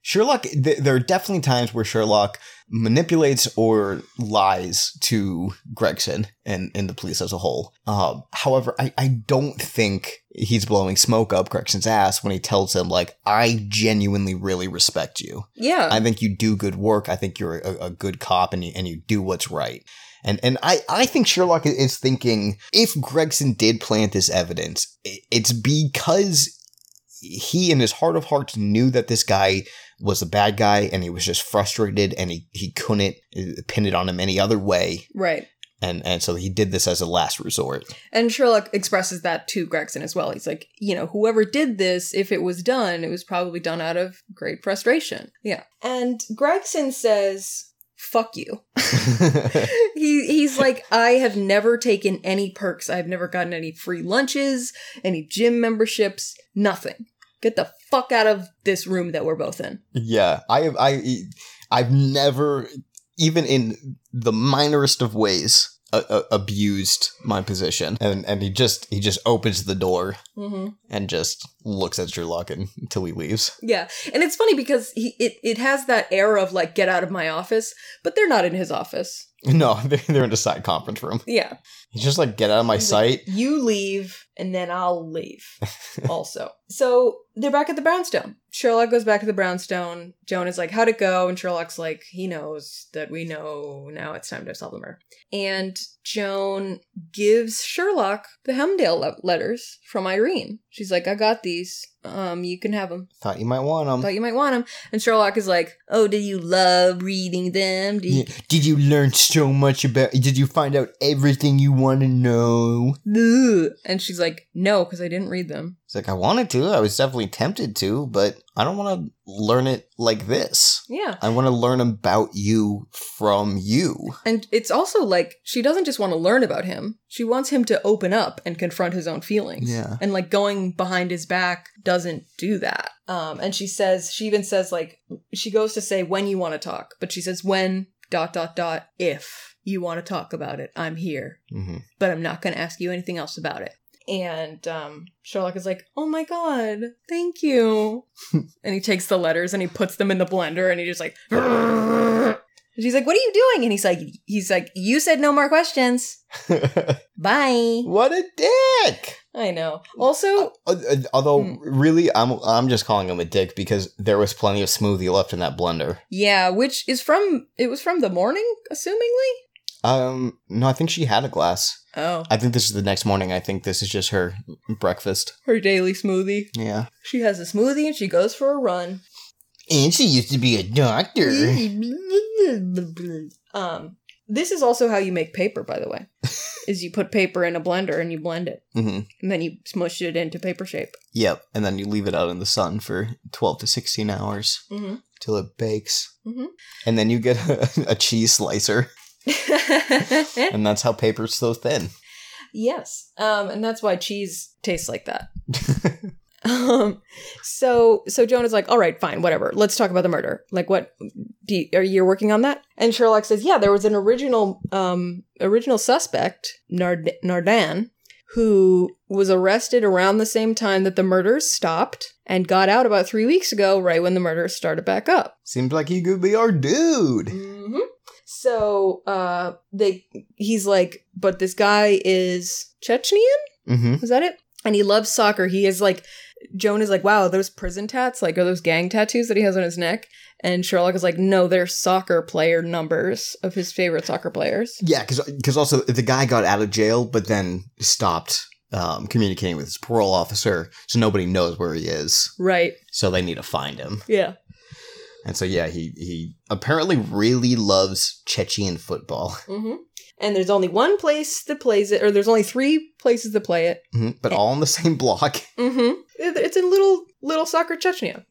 Sherlock. Th- there are definitely times where Sherlock manipulates or lies to Gregson and, and the police as a whole. Um, however, I, I don't think he's blowing smoke up Gregson's ass when he tells him like, "I genuinely really respect you. yeah. I think you do good work. I think you're a, a good cop and you, and you do what's right." And and I, I think Sherlock is thinking if Gregson did plant this evidence, it's because he in his heart of hearts knew that this guy was a bad guy and he was just frustrated and he, he couldn't uh, pin it on him any other way. right. And and so he did this as a last resort. And Sherlock expresses that to Gregson as well. He's like, you know, whoever did this, if it was done, it was probably done out of great frustration. Yeah. And Gregson says, fuck you. he he's like, I have never taken any perks. I've never gotten any free lunches, any gym memberships, nothing. Get the fuck out of this room that we're both in. Yeah, I have I I've never even in the minorest of ways uh, uh, abused my position, and and he just he just opens the door Mm-hmm. and just looks at Sherlock until he leaves. Yeah, and it's funny because he it, it has that air of like get out of my office, but they're not in his office. No, they're, they're in a side conference room. Yeah. He's just like, get out of my He's like, sight. You leave, and then I'll leave. also. So they're back at the brownstone. Sherlock goes back to the brownstone. Joan is like, how'd it go? And Sherlock's like, he knows that we know now it's time to solve the murder. And Joan gives Sherlock the Hemdale le- letters from Irene. She's like, I got these. Um, you can have them. Thought you might want them. Thought you might want them. And Sherlock is like, oh, did you love reading them? Do you- Did you learn so much about? Did you find out everything you want to know? Ugh. And she's like, no, because I didn't read them. It's like I wanted to. I was definitely tempted to, but I don't want to learn it like this. Yeah. I want to learn about you from you. And it's also like she doesn't just want to learn about him. She wants him to open up and confront his own feelings. Yeah. And like going behind his back doesn't do that. Um and she says she even says like she goes to say when you want to talk, but she says when dot dot dot if you want to talk about it, I'm here. hmm But I'm not going to ask you anything else about it. And um Sherlock is like, "Oh my god, thank you." and he takes the letters and he puts them in the blender and he just like she's like, "What are you doing?" And he's like, "He's like, you said no more questions. Bye." what a dick! I know. Also, Uh, uh, Although, Hmm. really, I'm I'm just calling him a dick because there was plenty of smoothie left in that blender. yeah, which is from it was from the morning, assumingly. Um, no, I think she had a glass. Oh, I think this is the next morning. I think this is just her breakfast. her daily smoothie. Yeah. She has a smoothie and she goes for a run. And she used to be a doctor. um, this is also how you make paper, by the way. is you put paper in a blender and you blend it, hmm and then you smush it into paper shape. Yep. And then you leave it out in the sun for 12 to 16 hours Mm-hmm. till it bakes. Mhm. And then you get a, a cheese slicer. And that's how paper's so thin. yes, um, and that's why cheese tastes like that. um, so so Joan is like, all right, fine, whatever. Let's talk about the murder. Like, what do you, are you working on that? And Sherlock says, yeah, there was an original um original suspect, Nard- Nardan, who was arrested around the same time that the murders stopped and got out about three weeks ago, right when the murders started back up. Seems like he could be our dude. Mm-hmm. So uh, they he's like, but this guy is Chechenian? Mm-hmm. Is that it? And he loves soccer. He is like, Joan is like, wow, those prison tats, like, are those gang tattoos that he has on his neck? And Sherlock is like, no, they're soccer player numbers of his favorite soccer players. Yeah, because also the guy got out of jail, but then stopped um, communicating with his parole officer, so nobody knows where he is. Right. So they need to find him. Yeah. And so yeah, he he apparently really loves Chechen football, hmm And there's only one place that plays it, or there's only three places that play it. Mhm, but all in the same block. Mm-hmm. It's in little little soccer Chechnya.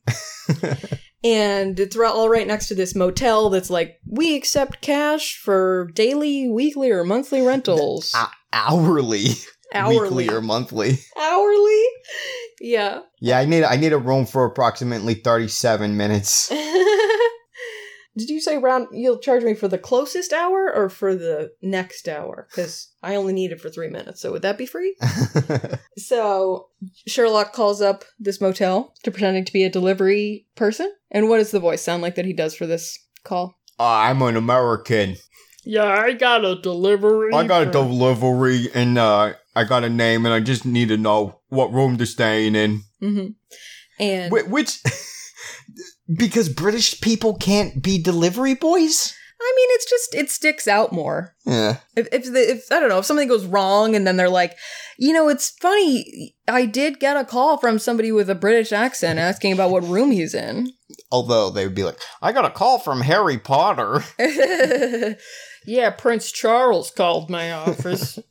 and it's all right next to this motel that's like, we accept cash for daily, weekly, or monthly rentals. Hou- hourly, Hourly. weekly, or monthly. Hourly? Yeah. Yeah, I need I need a room for approximately thirty seven minutes. Did you say round? You'll charge me for the closest hour or for the next hour? Because I only need it for three minutes. So would that be free? So Sherlock calls up this motel to pretending to be a delivery person. And what does the voice sound like that he does for this call? I'm an American. Yeah, I got a delivery. I got a delivery and uh, I got a name and I just need to know what room they're staying in. hmm And Wh- which because British people can't be delivery boys. I mean, it's just it sticks out more. Yeah. If if, the, if I don't know if something goes wrong and then they're like, you know, it's funny. I did get a call from somebody with a British accent asking about what room he's in. Although they would be like, I got a call from Harry Potter. yeah, Prince Charles called my office.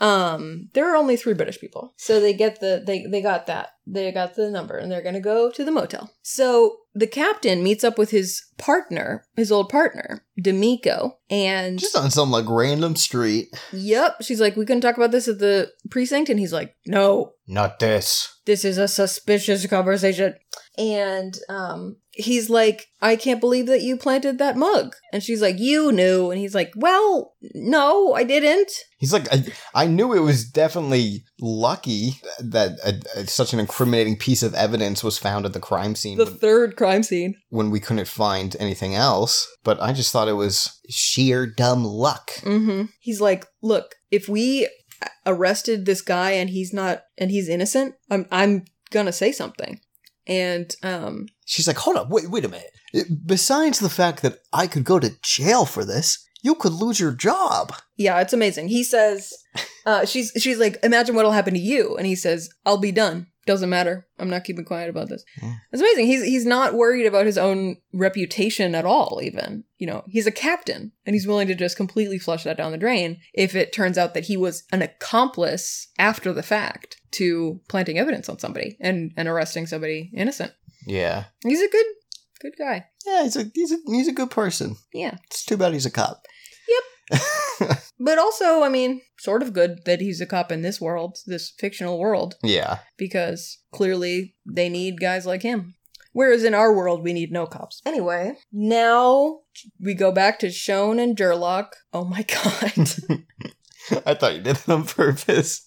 um, there are only three British people, so they get the they they got that they got the number, and they're gonna go to the motel. So the captain meets up with his partner, his old partner, D'Amico, and Just on some like random street. yep, she's like, we can talk about this at the precinct, and he's like, no, Not this. this is a suspicious conversation. And um, he's like, I can't believe that you planted that mug. And she's like, You knew. And he's like, Well, no, I didn't. He's like, I, I knew it was definitely lucky that a, a- such an incriminating piece of evidence was found at the crime scene The when, third crime scene. when we couldn't find anything else. But I just thought it was sheer dumb luck. Mm-hmm. He's like, Look, if we arrested this guy and he's not and he's innocent, I'm I'm gonna say something. And um She's like, hold up, wait, wait a minute. It- besides the fact that I could go to jail for this, you could lose your job. yeah, it's amazing. He says uh she's she's like, Imagine what'll happen to you and he says, I'll be done. Doesn't matter. I'm not keeping quiet about this. Yeah. It's amazing. He's he's not worried about his own reputation at all, even. You know, he's a captain and he's willing to just completely flush that down the drain if it turns out that he was an accomplice after the fact to planting evidence on somebody and, and arresting somebody innocent. Yeah. He's a good good guy. Yeah, he's a he's a he's a good person. Yeah. It's too bad he's a cop. Yep. But also, I mean, sort of good that he's a cop in this world, this fictional world, yeah. because clearly they need guys like him. Whereas in our world, we need no cops. Anyway, now we go back to Shone and Durlock. Oh my god. I thought you did it on purpose.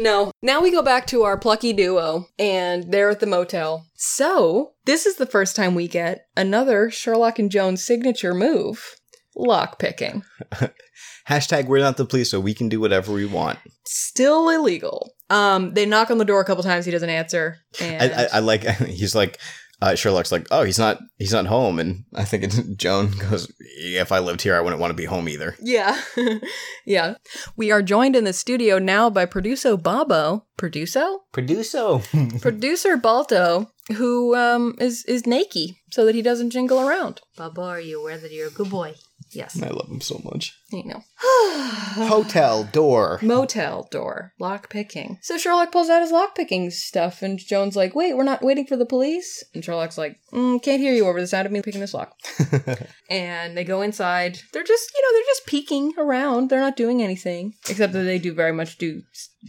No. Now we go back to our plucky duo, and they're at the motel. So, this is the first time we get another Sherlock and Jones signature move lock picking. Hashtag we're not the police, so we can do whatever we want. Still illegal. Um, they knock on the door a couple times. He doesn't answer. And I, I, I like he's like uh, Sherlock's like, oh, he's not he's not home, and I think it's Joan goes, if I lived here, I wouldn't want to be home either. Yeah. yeah. We are joined in the studio now by producer Bobo. Producer? Producer. producer Balto, who um is is naked so that he doesn't jingle around. Bobo, are you aware that you're a good boy? Yes. I love him so much. You know. Hotel door. Motel door. Lock picking. So Sherlock pulls out his lock picking stuff and Joan's like, wait, we're not waiting for the police? And Sherlock's like, mm, can't hear you over the sound of me picking this lock. and they go inside. They're just, you know, they're just peeking around. They're not doing anything. Except that they do very much do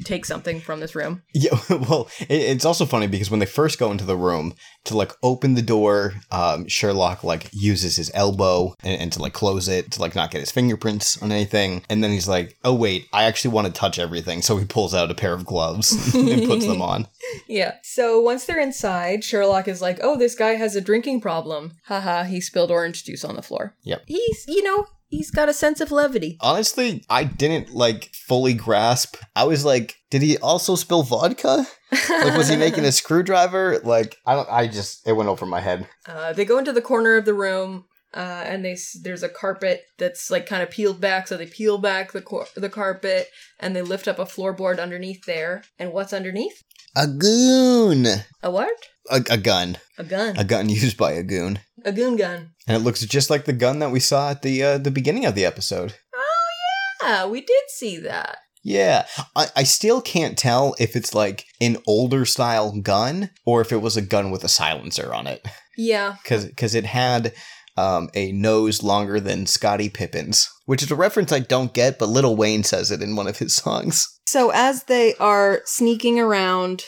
take something from this room. Yeah, well, it, it's also funny because when they first go into the room to like open the door, um, Sherlock like uses his elbow and, and to like close it to like not get his fingerprints on anything, and then he's like, "Oh wait, I actually want to touch everything," so he pulls out a pair of gloves and puts them on. Yeah. So once they're inside, Sherlock is like, oh, this guy has a drinking problem. Haha, he spilled orange juice on the floor. Yep. He's, you know, he's got a sense of levity. Honestly, I didn't like fully grasp. I was like, did he also spill vodka? Like, was he making a screwdriver? Like, I don't. I just it went over my head. Uh, they go into the corner of the room, uh, and they there's a carpet that's like kind of peeled back. So they peel back the cor- the carpet, and they lift up a floorboard underneath there. And what's underneath? A goon. A what? A, a gun. A gun. A gun used by a goon. A goon gun. And it looks just like the gun that we saw at the uh, the beginning of the episode. Oh yeah, we did see that. Yeah, I, I still can't tell if it's like an older style gun or if it was a gun with a silencer on it, Yeah. because because it had um, a nose longer than Scottie Pippen's, which is a reference I don't get, but Lil Wayne says it in one of his songs. So as they are sneaking around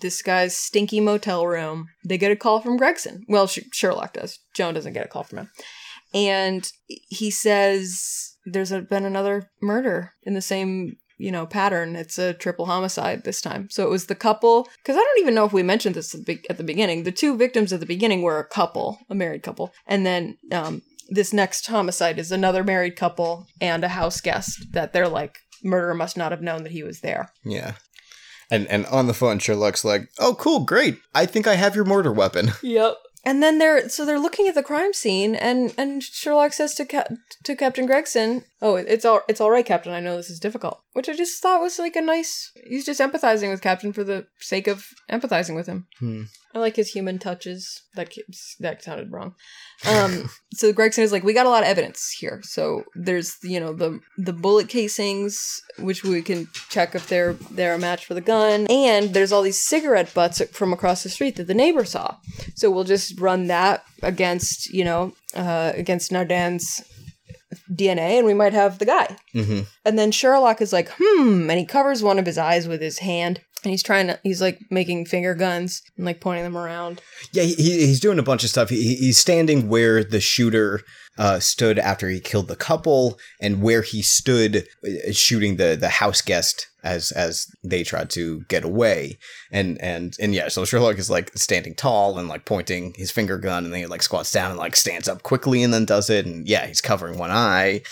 this guy's stinky motel room, they get a call from Gregson. Well, Sh- Sherlock does. Joan doesn't get a call from him. And he says there's been another murder in the same, you know, pattern. It's a triple homicide this time. So it was the couple, because I don't even know if we mentioned this at the, be- at the beginning. The two victims at the beginning were a couple, a married couple. And then um, this next homicide is another married couple and a house guest that they're like, murderer must not have known that he was there. Yeah. And and on the phone, Sherlock's like, "Oh, cool, great! I think I have your murder weapon." Yep. And then they're so they're looking at the crime scene, and and Sherlock says to Cap- to Captain Gregson, "Oh, it's all it's all right, Captain. I know this is difficult." Which I just thought was like a nice. He's just empathizing with Captain for the sake of empathizing with him. Hmm. I like his human touches. That that sounded wrong. Um, so Gregson is like, we got a lot of evidence here. So there's you know the the bullet casings, which we can check if they're they're a match for the gun, and there's all these cigarette butts from across the street that the neighbor saw. So we'll just run that against you know uh, against Nardan's DNA, and we might have the guy. Mm-hmm. And then Sherlock is like, hmm, and he covers one of his eyes with his hand. And he's trying to he's like making finger guns and like pointing them around. Yeah, he, he's doing a bunch of stuff. He, he's standing where the shooter uh, stood after he killed the couple, and where he stood uh, shooting the the house guest as as they tried to get away. And and and yeah, so Sherlock is like standing tall and like pointing his finger gun, and then he like squats down and like stands up quickly and then does it. And yeah, he's covering one eye.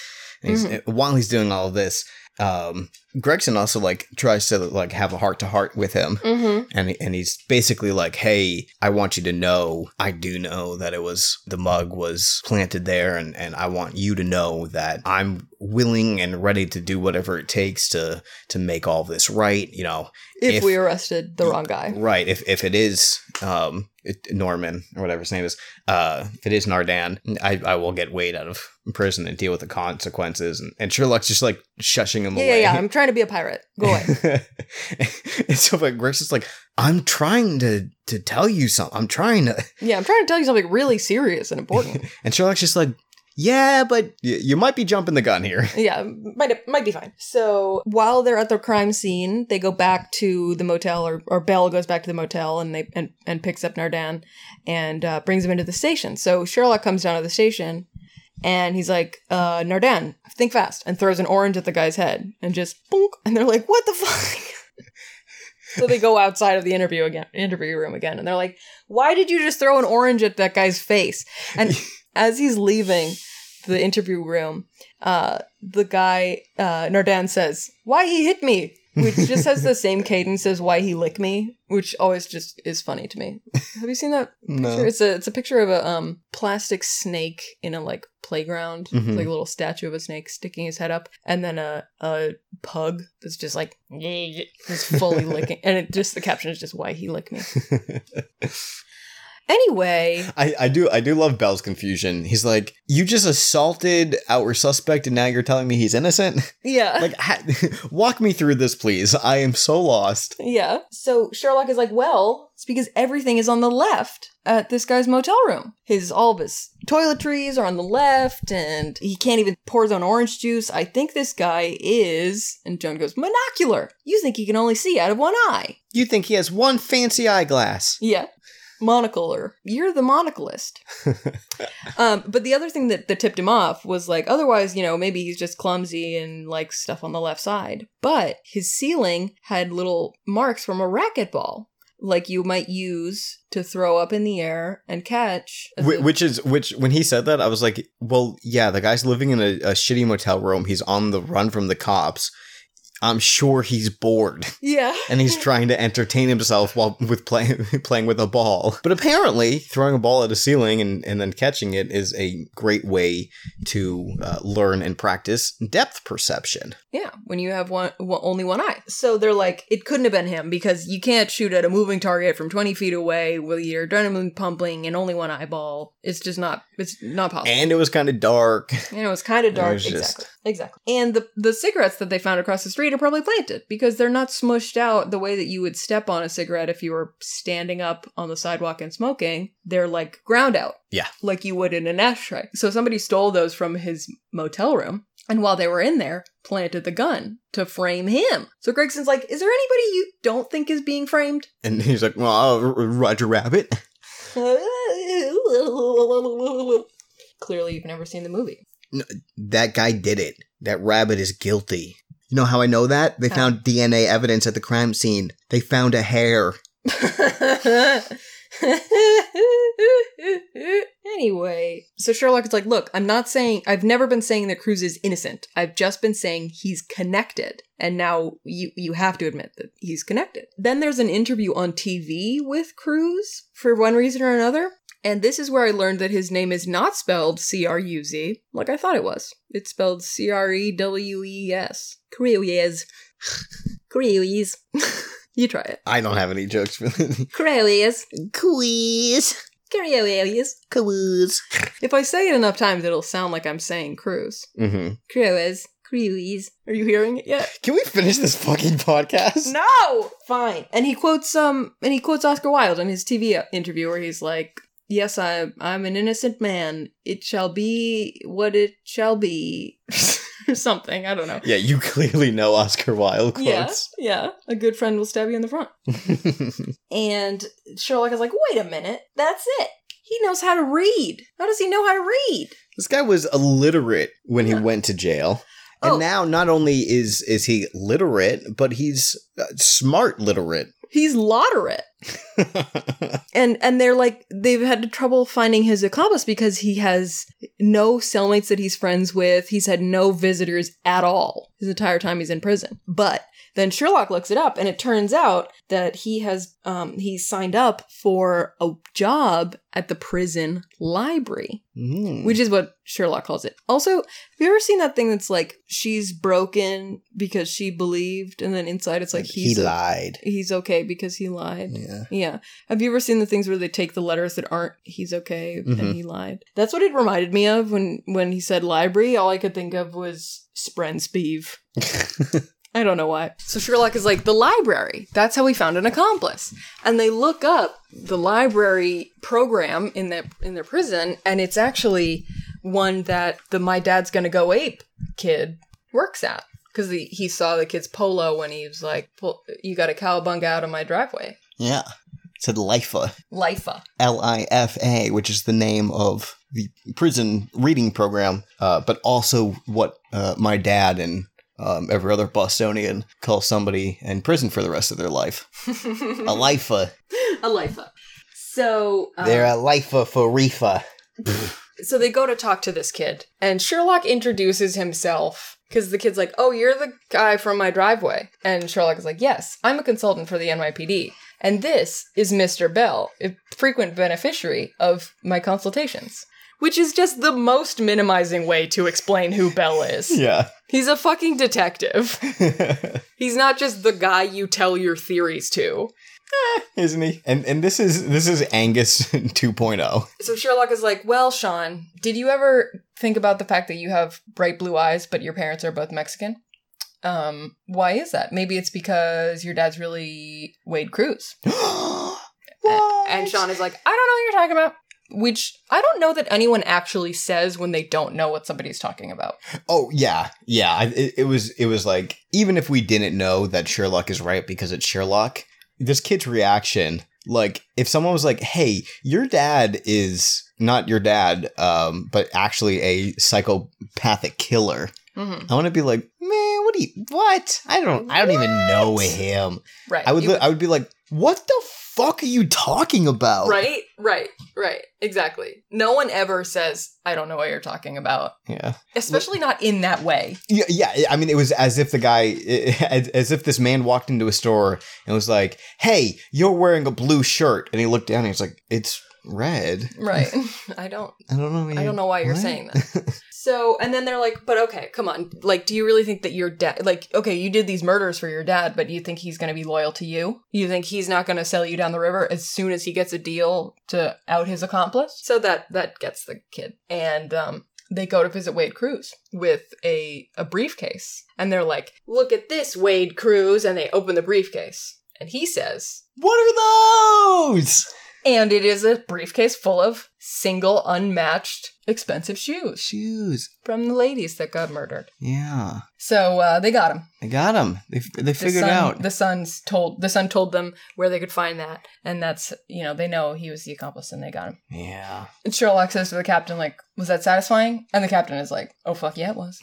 And he's, While he's doing all this, um, Gregson also like tries to like have a heart to heart with him, Mm-hmm. and and he's basically like, "Hey, I want you to know, I do know that it was the mug was planted there, and and I want you to know that I'm willing and ready to do whatever it takes to to make all this right. You know, If, If- we arrested the wrong guy. right? If if it is um it- Norman or whatever his name is, uh, if it is Nardan, I I will get Wade out of prison and deal with the consequences. And, and Sherlock's just like shushing him Yeah, away. yeah, yeah. I'm trying to be a pirate. Go away. and so like Greg's just like, I'm trying to to tell you something. I'm trying to yeah, I'm trying to tell you something really serious and important. And Sherlock's just like, yeah, but y- you might be jumping the gun here. yeah, might might be fine. So while they're at the crime scene, they go back to the motel, or, or Belle goes back to the motel, and they and, and picks up Nardan and uh, brings him into the station. So Sherlock comes down to the station, and he's like, uh, "Nardan, think fast!" and throws an orange at the guy's head, and just boonk, and they're like, "What the fuck?" so they go outside of the interview again, interview room again, and they're like, "Why did you just throw an orange at that guy's face?" And as he's leaving the interview room, uh, the guy uh, Nardan says, "Why he hit me?" Which just has the same cadence as "Why he lick me," which always just is funny to me. Have you seen that? picture? It's a it's a picture of a um plastic snake in a like playground, Mhm. like a little statue of a snake sticking his head up, and then a a pug that's just like just fully licking, and it just the caption is just "Why he lick me." Anyway, I, I do I do love Bell's confusion. He's like, you just assaulted our suspect, and now you're telling me he's innocent. yeah, like, ha- walk me through this, please. I am so lost. Yeah. So Sherlock is like, well, it's because everything is on the left at this guy's motel room. His all of his toiletries are on the left, and he can't even pour his own orange juice. I think this guy is. And Joan goes, monocular. You think he can only see out of one eye? You think he has one fancy eyeglass? Yeah. Monocle or you're the monocleist. um, but the other thing that, that tipped him off was like, otherwise, you know, maybe he's just clumsy and likes stuff on the left side. But his ceiling had little marks from a racquetball, like you might use to throw up in the air and catch. Wh- Which is which when he said that, I was like, well, yeah, the guy's living in a, a shitty motel room. He's on the run from the cops. I'm sure he's bored. yeah. and he's trying to entertain himself while with playing playing with a ball. But apparently, throwing a ball at a ceiling and, and then catching it is a great way to uh, learn and practice depth perception. Yeah, when you have one, one only one eye. So they're like, it couldn't have been him because you can't shoot at a moving target from twenty feet away with your adrenaline pumping and only one eyeball. It's just not. It's not possible. And it was kind of dark. You know, was kind of dark. was just- Exactly. And the the cigarettes that they found across the street are probably planted because they're not smushed out the way that you would step on a cigarette if you were standing up on the sidewalk and smoking. They're like ground out. Yeah. Like you would in an ashtray. So somebody stole those from his motel room. And while they were in there, planted the gun to frame him. So Gregson's like, is there anybody you don't think is being framed? And he's like, well, uh, Roger Rabbit. Clearly, you've never seen the movie. That guy did it. That rabbit is guilty. You know how I know that? They found DNA evidence at the crime scene. They found a hair. anyway, so Sherlock is like, look, I'm not saying, I've never been saying that Crewes is innocent. I've just been saying he's connected. And now you, you have to admit that he's connected. Then there's an interview on TV with Crewes for one reason or another. And this is where I learned that his name is not spelled C R U Z, like I thought it was. It's spelled C R E W E S. Cruz. Cruz. you try it. I don't have any jokes for this. Cruz. Quiz. Cruz. Quiz. If I say it enough times, it'll sound like I'm saying Cruz. Mm-hmm. Cruz. Cruz. Are you hearing it yet? Can we finish this fucking podcast? No! Fine. And he quotes um and he quotes Oscar Wilde in his TV interview where he's like, Yes, I I'm an innocent man. It shall be what it shall be. or something. I don't know. Yeah, you clearly know Oscar Wilde Yeah, quotes. yeah. A good friend will stab you in the front. And Sherlock is like, wait a minute, that's it. He knows how to read. How does he know how to read? this guy was illiterate when Yeah. he went to jail. And Oh. now not only is is he literate, but he's uh, smart literate. He's literate. And and they're like they've had trouble finding his accomplice because he has no cellmates that he's friends with. He's had no visitors at all his entire time he's in prison. But then Sherlock looks it up and it turns out that he has um he's signed up for a job at the prison library. Mm. which is what Sherlock calls it. Also, have you ever seen that thing that's like she's broken because she believed, and then inside it's like he lied. he's okay because he lied. Yeah. Yeah. Have you ever seen the things where they take the letters that aren't he's okay Mhm. and he lied? That's what it reminded me of when when he said library. All I could think of was Sprenspieve. I don't know why. So Sherlock is like, the library. That's how we found an accomplice. And they look up the library program in their in their prison, and it's actually one that the my dad's gonna go ape kid works at. Because he, he saw the kid's polo when he was like, "Pull- you got a cowabunga out of my driveway. yeah. It said Lifa. Lifa. L I F A, which is the name of the prison reading program, uh, but also what uh, my dad and um, every other Bostonian calls somebody in prison for the rest of their life. A lifa. a. So uh, They're a lifa for reefa. so they go to talk to this kid, and Sherlock introduces himself because the kid's like, "Oh, you're the guy from my driveway," and Sherlock is like, "Yes, I'm a consultant for the NYPD, and this is Mr. Bell, a frequent beneficiary of my consultations." Which is just the most minimizing way to explain who Bell is. Yeah. He's a fucking detective. He's not just the guy you tell your theories to. Isn't he? And and this is this is Angus oh. 2.0. So Sherlock is like, Well, Sean, did you ever think about the fact that you have bright blue eyes, but your parents are both Mexican? Um, why is that? Maybe it's because your dad's really Wade Crewes. what? And Sean is like, I don't know what you're talking about. Which I don't know that anyone actually says when they don't know what somebody's talking about. Oh yeah, yeah. I, it, it was it was like even if we didn't know that Sherlock is right because it's Sherlock, this kid's reaction, like if someone was like, "Hey, your dad is not your dad, um, but actually a psychopathic killer," Mm-hmm. I want to be like, "Man, what do you? What? I don't. I don't even know him." Right. I would. Li- I would be like, "What the fuck are you talking about?" right, right, right. Exactly. No one ever says, I don't know what you're talking about. Yeah. Especially not in that way. Yeah, yeah. I mean, it was as if the guy, as, as if this man walked into a store and was like, "Hey, you're wearing a blue shirt," and he looked down and he's like, "It's red." Right. I don't I don't know. I don't know why you're What? saying that. So, and then they're like, but okay, come on. Like, do you really think that your dad, like, okay, you did these murders for your dad, but you think he's going to be loyal to you? You think he's not going to sell you down the river as soon as he gets a deal to out his accomplice? So that, that gets the kid. And, um, they go to visit Wade Crewes with a, a briefcase. And they're like, look at this, Wade Crewes. And they open the briefcase. And he says, What are those? And it is a briefcase full of single, unmatched, expensive shoes Shoes. from the ladies that got murdered. Yeah, So uh, they got him. they got him. They they The figured son, out. the son's told the son told them where they could find that, and that's you know they know he was the accomplice, and they got him. yeah. And Sherlock says to the captain, like, "Was that satisfying?" And the captain is like, "Oh fuck yeah, it was."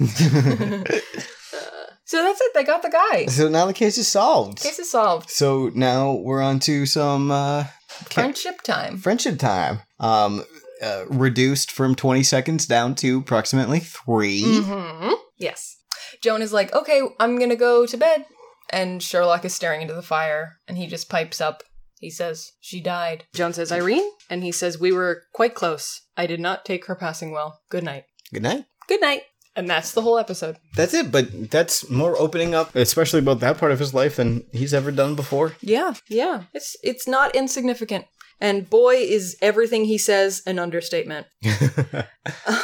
so that's it. They got the guy. so now the case is solved. Case is solved. So now we're on to some uh, Friendship time. friendship time. Um, uh, reduced from twenty seconds down to approximately 3 hmm Yes. Joan is like, okay, I'm gonna go to bed. And Sherlock is staring into the fire, and he just pipes up. He says, She died. Joan says, Irene? And he says, We were quite close. I did not take her passing well. Good night. Good night. Good night. And that's the whole episode. That's it, but that's more opening up, especially about that part of his life than he's ever done before. Yeah, yeah. It's it's not insignificant. And boy is everything he says an understatement.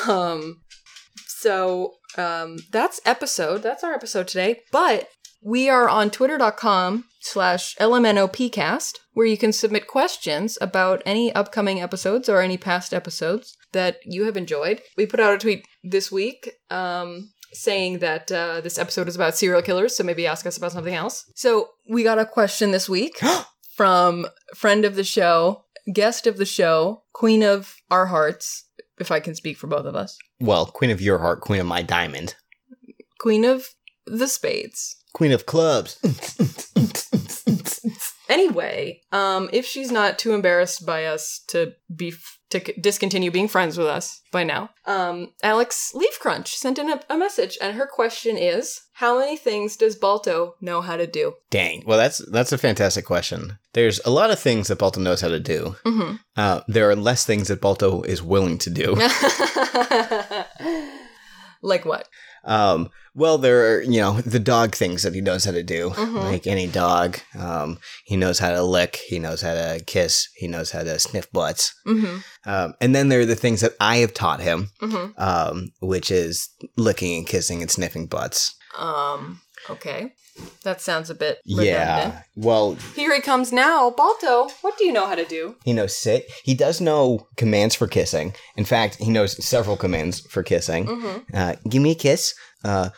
Um so um that's episode. That's our episode today. But we are on twitter.com slash lmnopcast where you can submit questions about any upcoming episodes or any past episodes that you have enjoyed. We put out a tweet this week um saying that uh, this episode is about serial killers, so maybe ask us about something else. So we got a question this week from friend of the show, guest of the show, queen of our hearts, if I can speak for both of us, Well, Queen of Your Heart, Queen of My Diamond, queen of the spades. Queen of Clubs. Anyway, um, if she's not too embarrassed by us to be f- to c- discontinue being friends with us by now, um, Alex Leaf Crunch sent in a, a message, and her question is: How many things does Balto know how to do? Dang. Well, that's that's a fantastic question. There's a lot of things that Balto knows how to do. Mm-hmm. Uh, there are less things that Balto is willing to do. like what? Um, well, there are, you know, the dog things that he knows how to do. Mhm. Like any dog. Um, he knows how to lick, he knows how to kiss, he knows how to sniff butts. Mm-hmm. Um, and then there are the things that I have taught him, Mm-hmm. um, which is licking and kissing and sniffing butts. Um. Okay. That sounds a bit redundant. Yeah. Well, Here he comes now, Balto. What do you know how to do? he knows sit. He does know commands for kissing. In fact, he knows several commands for kissing. Mm-hmm. uh, give me a kiss, uh,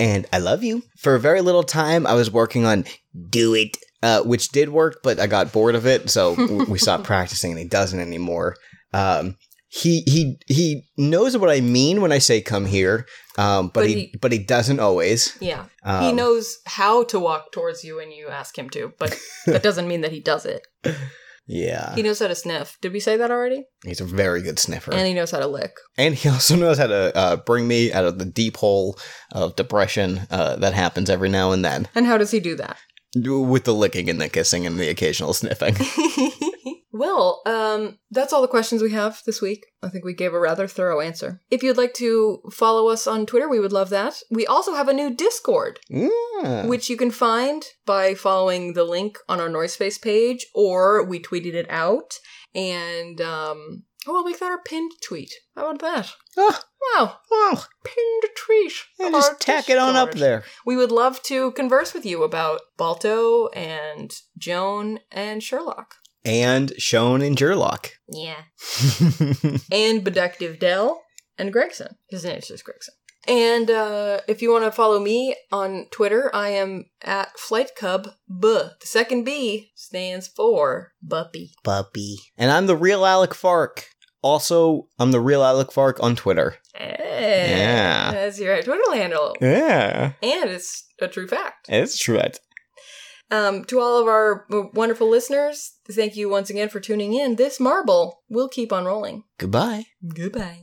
and I love you. For a very little time, I was working on do it, uh, which did work, but I got bored of it, so w- we stopped practicing, and he doesn't anymore. Um, he he he knows what I mean when I say come here, um, but, But he, he- but he doesn't always. Yeah. Um, he knows how to walk towards you when you ask him to, but that doesn't mean that he does it. Yeah, He knows how to sniff. Did we say that already? he's a very good sniffer, And he knows how to lick. and he also knows how to uh, bring me out of the deep hole of depression uh, that happens every now and then And how does he do that? with the licking and the kissing and the occasional sniffing. well, um, that's all the questions we have this week. I think we gave a rather thorough answer. If you'd like to follow us on Twitter, we would love that. We also have a new Discord, Yeah. which you can find by following the link on our Noise Space page, or we tweeted it out. And um, oh, I'll make that our pinned tweet. How about that? Oh, Wow, well, pinned tweet. yeah, just tack it on up there. We would love to converse with you about Balto and Joan and Sherlock. And shown in Jurlock. Yeah. and Bedective Dell and Gregson. His name's just Gregson. And uh, if you want to follow me on Twitter, I am at FlightCub B. The second B stands for Buppy. Puppy. And I'm the real Alec Fark. Also, I'm the real Alec Fark on Twitter. Hey, Yeah. That's your Twitter handle. Yeah. And it's a true fact. It's true. Um, to all of our wonderful listeners, thank you once again for tuning in. This marble will keep on rolling. Goodbye. Goodbye.